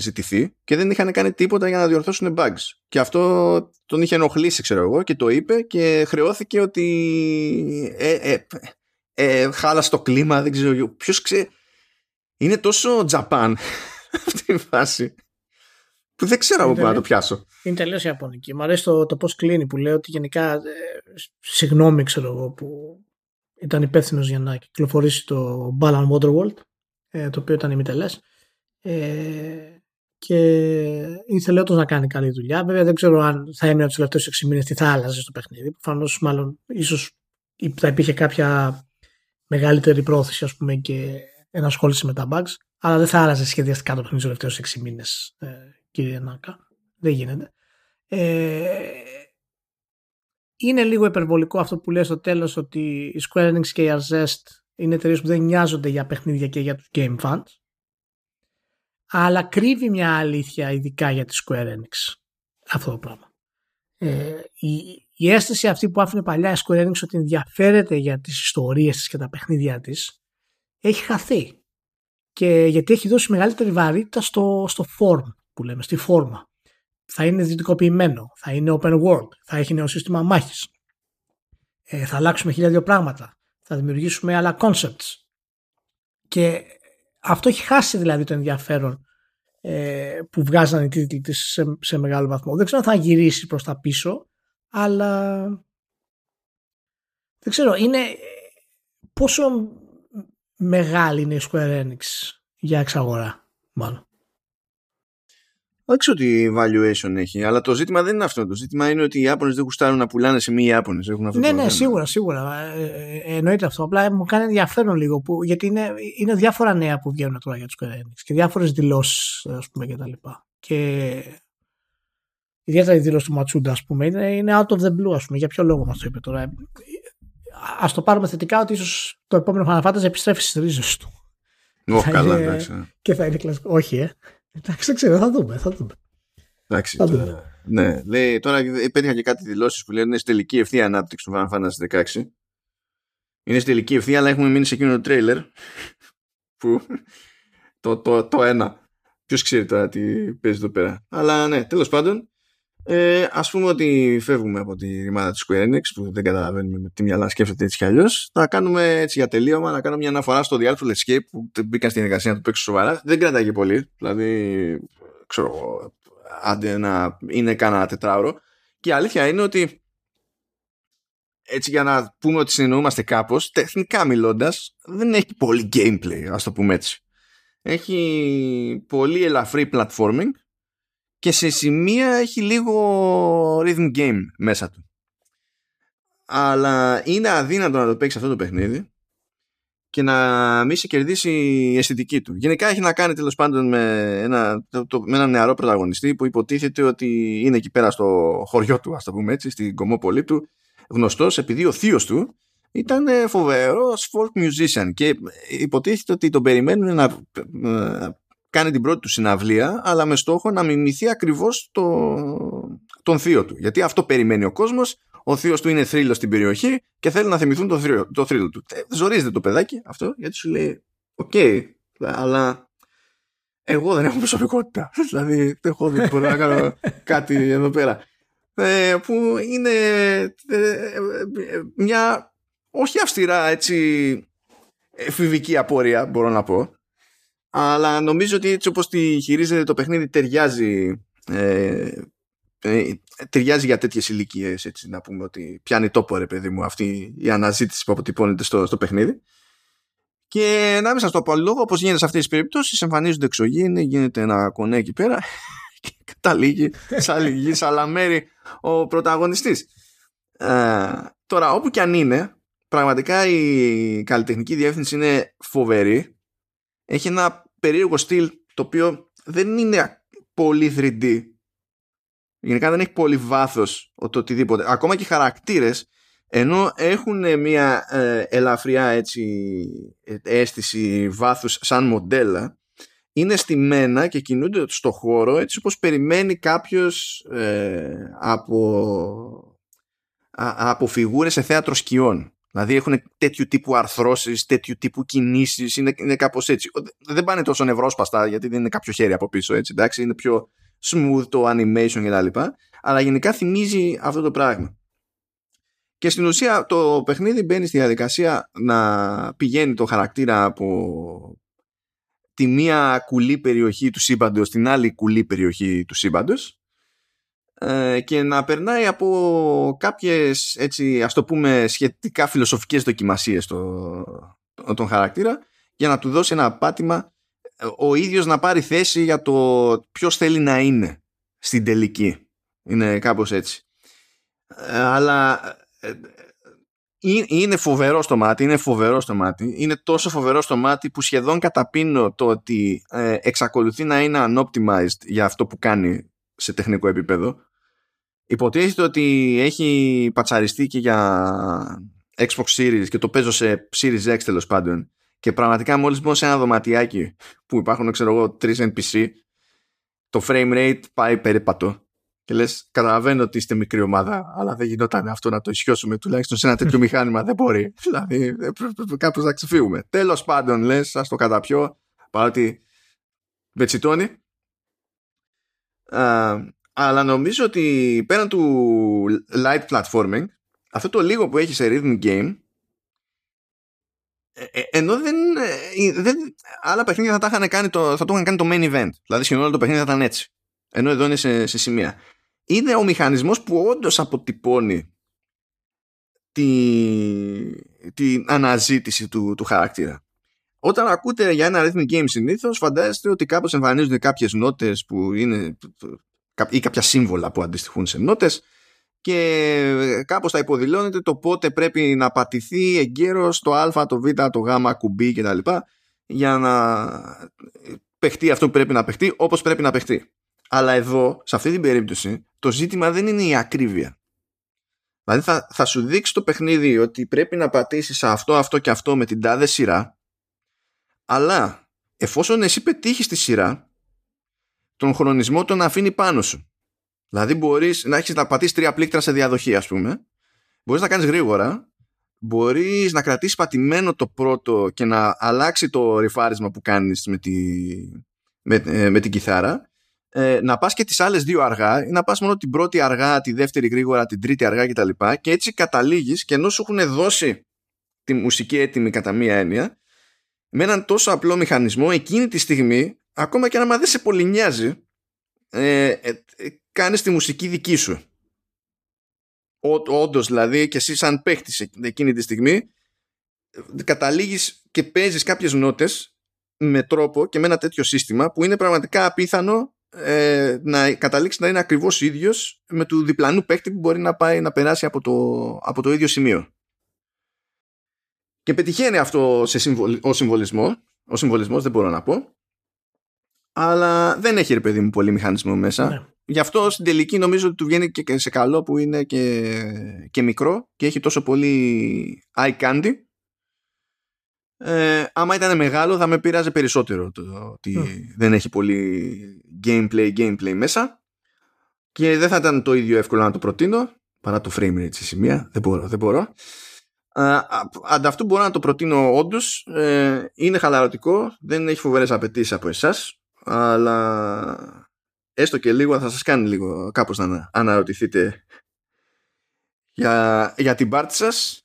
ζητηθεί και δεν είχαν κάνει τίποτα για να διορθώσουν bugs. Και αυτό τον είχε ενοχλήσει ξέρω εγώ και το είπε και χρεώθηκε ότι ε, ε, ε, χάλασε το κλίμα, δεν ξέρω ποιος ξέρει. Είναι τόσο Japan αυτή η φάση που δεν ξέρω από πού να το πιάσω. Είναι τελείως Ιαπωνική. Μου αρέσει το, το πώς κλείνει που λέει ότι γενικά. Ε, συγγνώμη, ξέρω εγώ, που ήταν υπεύθυνος για να κυκλοφορήσει το Balan Waterworld, ε, το οποίο ήταν ημιτελέ. Ε, και ήθελε όντως να κάνει καλή δουλειά. Βέβαια δεν ξέρω αν θα έμεινε τους τελευταίους 6 μήνες τι θα άλλαζε στο παιχνίδι. Προφανώς, μάλλον, ίσως θα υπήρχε κάποια μεγαλύτερη πρόθεση ας πούμε, και ενασχόληση με τα bugs. Αλλά δεν θα άλλαζε σχεδιαστικά το παιχνίδι τους τελευταίους 6 μήνες, ε, κύριε Νάκα. Δεν γίνεται. Ε, είναι λίγο υπερβολικό αυτό που λέει στο τέλος ότι η Square Enix και η Arzest είναι εταιρείες που δεν νοιάζονται για παιχνίδια και για τους game fans. Αλλά κρύβει μια αλήθεια ειδικά για τη Square Enix αυτό το πράγμα. Ε, η, η αίσθηση αυτή που άφηνε παλιά η Square Enix ότι ενδιαφέρεται για τις ιστορίες της και τα παιχνίδια της έχει χαθεί. Και γιατί έχει δώσει μεγαλύτερη βαρύτητα στο, στο form που λέμε, στη φόρμα. Θα είναι δυτικοποιημένο, θα είναι open world, θα έχει νέο σύστημα μάχης, ε, θα αλλάξουμε χίλια δύο πράγματα, θα δημιουργήσουμε άλλα concepts. Και αυτό έχει χάσει δηλαδή το ενδιαφέρον ε, που βγάζαν οι τίτλοι της σε, σε μεγάλο βαθμό. Δεν ξέρω αν θα γυρίσει προς τα πίσω, αλλά δεν ξέρω, είναι πόσο μεγάλη είναι η Square Enix για εξαγορά, μάλλον. Δεν ξέρω τι valuation έχει, αλλά το ζήτημα δεν είναι αυτό. Το ζήτημα είναι ότι οι Ιάπωνες δεν γουστάρουν να πουλάνε σε μη Ιάπωνες. Ναι, ναι, σίγουρα, σίγουρα. Ε, ε, ε, εννοείται αυτό. Απλά μου κάνει ενδιαφέρον λίγο που, γιατί είναι, είναι διάφορα νέα που βγαίνουν τώρα για τους Square και διάφορες δηλώσεις, ας πούμε, κτλ. Και ιδιαίτερα η δήλωση του Ματσούντα, ας πούμε, είναι, είναι out of the blue, ας πούμε. Για ποιο λόγο μας το είπε τώρα. Α το πάρουμε θετικά ότι ίσως το επόμενο Final Fantasy επιστρέφει στις ρίζες του. Όχι, καλά, εντάξει. Ναι. Και θα είναι κλασικό. Όχι, ε. Εντάξει, δεν ξέρω, θα δούμε. Θα δούμε. Εντάξει, θα δούμε. Ναι, λέει, τώρα υπήρχαν και κάτι δηλώσεις που λένε είναι στη τελική ευθεία ανάπτυξη του Final Fantasy 16. Είναι στη τελική ευθεία, αλλά έχουμε μείνει σε εκείνο το τρέιλερ. Που το, το, το ένα. ποιος ξέρει τώρα τι παίζει εδώ πέρα. Αλλά ναι, τέλος πάντων, ε, ας πούμε ότι φεύγουμε από τη ρημάδα της Square Enix που δεν καταλαβαίνουμε με τι μυαλά σκέφτεται έτσι κι αλλιώς. Θα κάνουμε έτσι για τελείωμα να κάνω μια αναφορά στο The Artful Escape που μπήκαν στην εργασία να το παίξω σοβαρά. Δεν κρατάει πολύ. Δηλαδή, ξέρω εγώ, άντε να είναι κανένα τετράωρο. Και η αλήθεια είναι ότι έτσι για να πούμε ότι συνεννοούμαστε κάπως, τεχνικά μιλώντας, δεν έχει πολύ gameplay, ας το πούμε έτσι. Έχει πολύ ελαφρύ platforming και σε σημεία έχει λίγο rhythm game μέσα του. Αλλά είναι αδύνατο να το παίξεις αυτό το παιχνίδι και να μην σε κερδίσει η αισθητική του. Γενικά έχει να κάνει τέλος πάντων με ένα, το, με ένα νεαρό πρωταγωνιστή που υποτίθεται ότι είναι εκεί πέρα στο χωριό του, ας το πούμε έτσι, στην κομμόπολη του, γνωστός επειδή ο θείος του ήταν φοβερός folk musician και υποτίθεται ότι τον περιμένουν να ε, κάνει την πρώτη του συναυλία αλλά με στόχο να μιμηθεί ακριβώς το, τον θείο του. Γιατί αυτό περιμένει ο κόσμος ο θείος του είναι θρύλος στην περιοχή και θέλει να θυμηθούν το θρύλο, το θρύλο του. Ε, ζορίζεται το παιδάκι αυτό γιατί σου λέει OK okay, αλλά εγώ δεν έχω προσωπικότητα δηλαδή δεν έχω δει να κάνω κάτι εδώ πέρα. Ε, που είναι μια όχι αυστηρά έτσι εφηβική απόρρια μπορώ να πω αλλά νομίζω ότι έτσι όπως τη χειρίζεται το παιχνίδι ταιριάζει ε, ε, ταιριάζει για τέτοιες ηλικίες έτσι να πούμε ότι πιάνει τόπο ρε παιδί μου αυτή η αναζήτηση που αποτυπώνεται στο, στο παιχνίδι και να μην σας το πω λόγο όπως γίνεται σε αυτές τις περιπτώσεις εμφανίζονται εξωγήινοι γίνεται ένα κονέ εκεί πέρα και καταλήγει σαν σαλαμέρι ο πρωταγωνιστής ε, τώρα όπου και αν είναι πραγματικά η καλλιτεχνική διεύθυνση είναι φοβερή. Έχει ένα περίεργο στυλ το οποίο δεν είναι πολύ 3D. Γενικά δεν έχει πολύ βάθος το οτιδήποτε. Ακόμα και οι χαρακτήρες ενώ έχουν μια ε, ελαφριά έτσι αίσθηση βάθους σαν μοντέλα είναι στημένα και κινούνται στο χώρο έτσι όπως περιμένει κάποιος ε, από, από φιγούρες σε θέατρο σκιών. Δηλαδή έχουν τέτοιου τύπου αρθρώσεις, τέτοιου τύπου κινήσεις, είναι, είναι κάπως έτσι. Δεν πάνε τόσο νευρόσπαστα γιατί δεν είναι κάποιο χέρι από πίσω, έτσι, εντάξει, είναι πιο smooth το animation κτλ. Αλλά γενικά θυμίζει αυτό το πράγμα. Και στην ουσία το παιχνίδι μπαίνει στη διαδικασία να πηγαίνει το χαρακτήρα από τη μία κουλή περιοχή του σύμπαντος στην άλλη κουλή περιοχή του σύμπαντος ε, και να περνάει από κάποιες έτσι ας το πούμε σχετικά φιλοσοφικές δοκιμασίες το, τον χαρακτήρα για να του δώσει ένα πάτημα ε, ο ίδιος να πάρει θέση για το ποιος θέλει να είναι στην τελική είναι κάπως έτσι ε, αλλά είναι φοβερό στο μάτι, είναι φοβερό στο μάτι. Είναι τόσο φοβερό στο μάτι που σχεδόν καταπίνω το ότι εξακολουθεί να είναι unoptimized για αυτό που κάνει σε τεχνικό επίπεδο. Υποτίθεται ότι έχει πατσαριστεί και για Xbox Series και το παίζω σε Series X τέλος πάντων. Και πραγματικά μόλις μπω σε ένα δωματιάκι που υπάρχουν, ξέρω εγώ, τρεις NPC, το frame rate πάει περίπατο. Και λες, καταλαβαίνω ότι είστε μικρή ομάδα, αλλά δεν γινόταν αυτό να το ισιώσουμε τουλάχιστον σε ένα τέτοιο μηχάνημα. Δεν μπορεί. Δηλαδή, κάπως να ξεφύγουμε. Τέλος πάντων, λες, ας το καταπιώ, παρότι βετσιτώνει. Αλλά νομίζω ότι πέραν του light platforming, αυτό το λίγο που έχει σε rhythm game, ε, ε, ενώ δεν, ε, δεν άλλα παιχνίδια θα, τα είχαν κάνει το, θα το είχαν κάνει το main event. Δηλαδή σχεδόν όλο το παιχνίδι θα ήταν έτσι. Ενώ εδώ είναι σε, σε σημεία. Είναι ο μηχανισμός που όντως αποτυπώνει τη, την αναζήτηση του, του χαρακτήρα. Όταν ακούτε για ένα rhythm game συνήθως, φαντάζεστε ότι κάπως εμφανίζονται κάποιες νότες που είναι ή κάποια σύμβολα που αντιστοιχούν σε νότες και κάπως θα υποδηλώνεται το πότε πρέπει να πατηθεί εγκαίρως το α, το β, το γ, κουμπί κτλ. για να παιχτεί αυτό που πρέπει να παιχτεί όπως πρέπει να παιχτεί. Αλλά εδώ, σε αυτή την περίπτωση, το ζήτημα δεν είναι η ακρίβεια. Δηλαδή θα, θα σου δείξει το παιχνίδι ότι πρέπει να πατήσεις αυτό, αυτό και αυτό με την τάδε σειρά αλλά εφόσον εσύ πετύχεις τη σειρά τον χρονισμό τον αφήνει πάνω σου. Δηλαδή μπορείς να έχεις να πατήσεις τρία πλήκτρα σε διαδοχή ας πούμε. Μπορείς να κάνεις γρήγορα. Μπορείς να κρατήσεις πατημένο το πρώτο και να αλλάξει το ρηφάρισμα που κάνεις με τη, με, ε, με την κιθάρα ε, να πας και τις άλλες δύο αργά ή να πας μόνο την πρώτη αργά, τη δεύτερη γρήγορα, την τρίτη αργά κτλ. Και, και έτσι καταλήγεις και ενώ σου έχουν δώσει τη μουσική έτοιμη κατά μία έννοια με έναν τόσο απλό μηχανισμό εκείνη τη στιγμή ακόμα και να δεν σε πολύ νοιάζει ε, ε, ε, κάνεις τη μουσική δική σου. Όντως δηλαδή και εσύ σαν παίχτης εκείνη τη στιγμή καταλήγεις και παίζεις κάποιες νότες με τρόπο και με ένα τέτοιο σύστημα που είναι πραγματικά απίθανο ε, να καταλήξεις να είναι ακριβώς ίδιος με του διπλανού παίχτη που μπορεί να πάει να περάσει από το, από το ίδιο σημείο. Και πετυχαίνει αυτό σε συμβολ, ο συμβολισμός. Ο συμβολισμός δεν μπορώ να πω. Αλλά δεν έχει ρε παιδί μου πολύ μηχανισμό μέσα. Ναι. Γι' αυτό στην τελική νομίζω ότι του βγαίνει και σε καλό που είναι και, και μικρό και έχει τόσο πολύ eye candy ε, άμα ήταν μεγάλο θα με πειράζει περισσότερο το ότι δεν έχει πολύ gameplay, gameplay μέσα και δεν θα ήταν το ίδιο εύκολο να το προτείνω παρά το frame rate σε σημεία δεν μπορώ, δεν μπορώ. Ανταυτού μπορώ να το προτείνω όντως. Ε, είναι χαλαρωτικό δεν έχει φοβερές απαιτήσεις από εσάς αλλά έστω και λίγο θα σας κάνει λίγο κάπως να αναρωτηθείτε για, για την πάρτι σας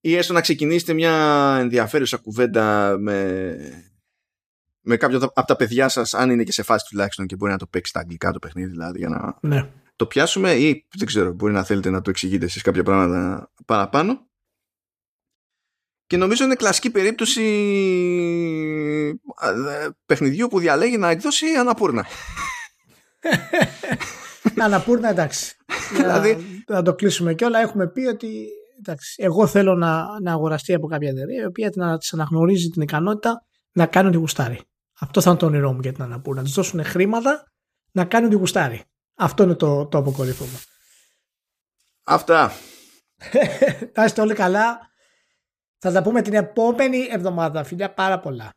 ή έστω να ξεκινήσετε μια ενδιαφέρουσα κουβέντα με, με κάποιον από τα παιδιά σας αν είναι και σε φάση τουλάχιστον και μπορεί να το παίξει στα αγγλικά το παιχνίδι δηλαδή για να ναι. το πιάσουμε ή δεν ξέρω μπορεί να θέλετε να το εξηγείτε εσείς κάποια πράγματα παραπάνω και νομίζω είναι κλασική περίπτωση παιχνιδιού που διαλέγει να εκδώσει αναπούρνα. αναπούρνα εντάξει. δηλαδή... να, το κλείσουμε και όλα έχουμε πει ότι εντάξει, εγώ θέλω να, να αγοραστεί από κάποια εταιρεία η οποία να της αναγνωρίζει την ικανότητα να κάνει ό,τι γουστάρει. Αυτό θα είναι το όνειρό μου για την Αναπούρ. Να της δώσουν χρήματα να κάνει ό,τι γουστάρει. Αυτό είναι το, το αποκορύφωμα. Αυτά. Θα είστε όλοι καλά. Θα τα πούμε την επόμενη εβδομάδα. Φιλιά πάρα πολλά.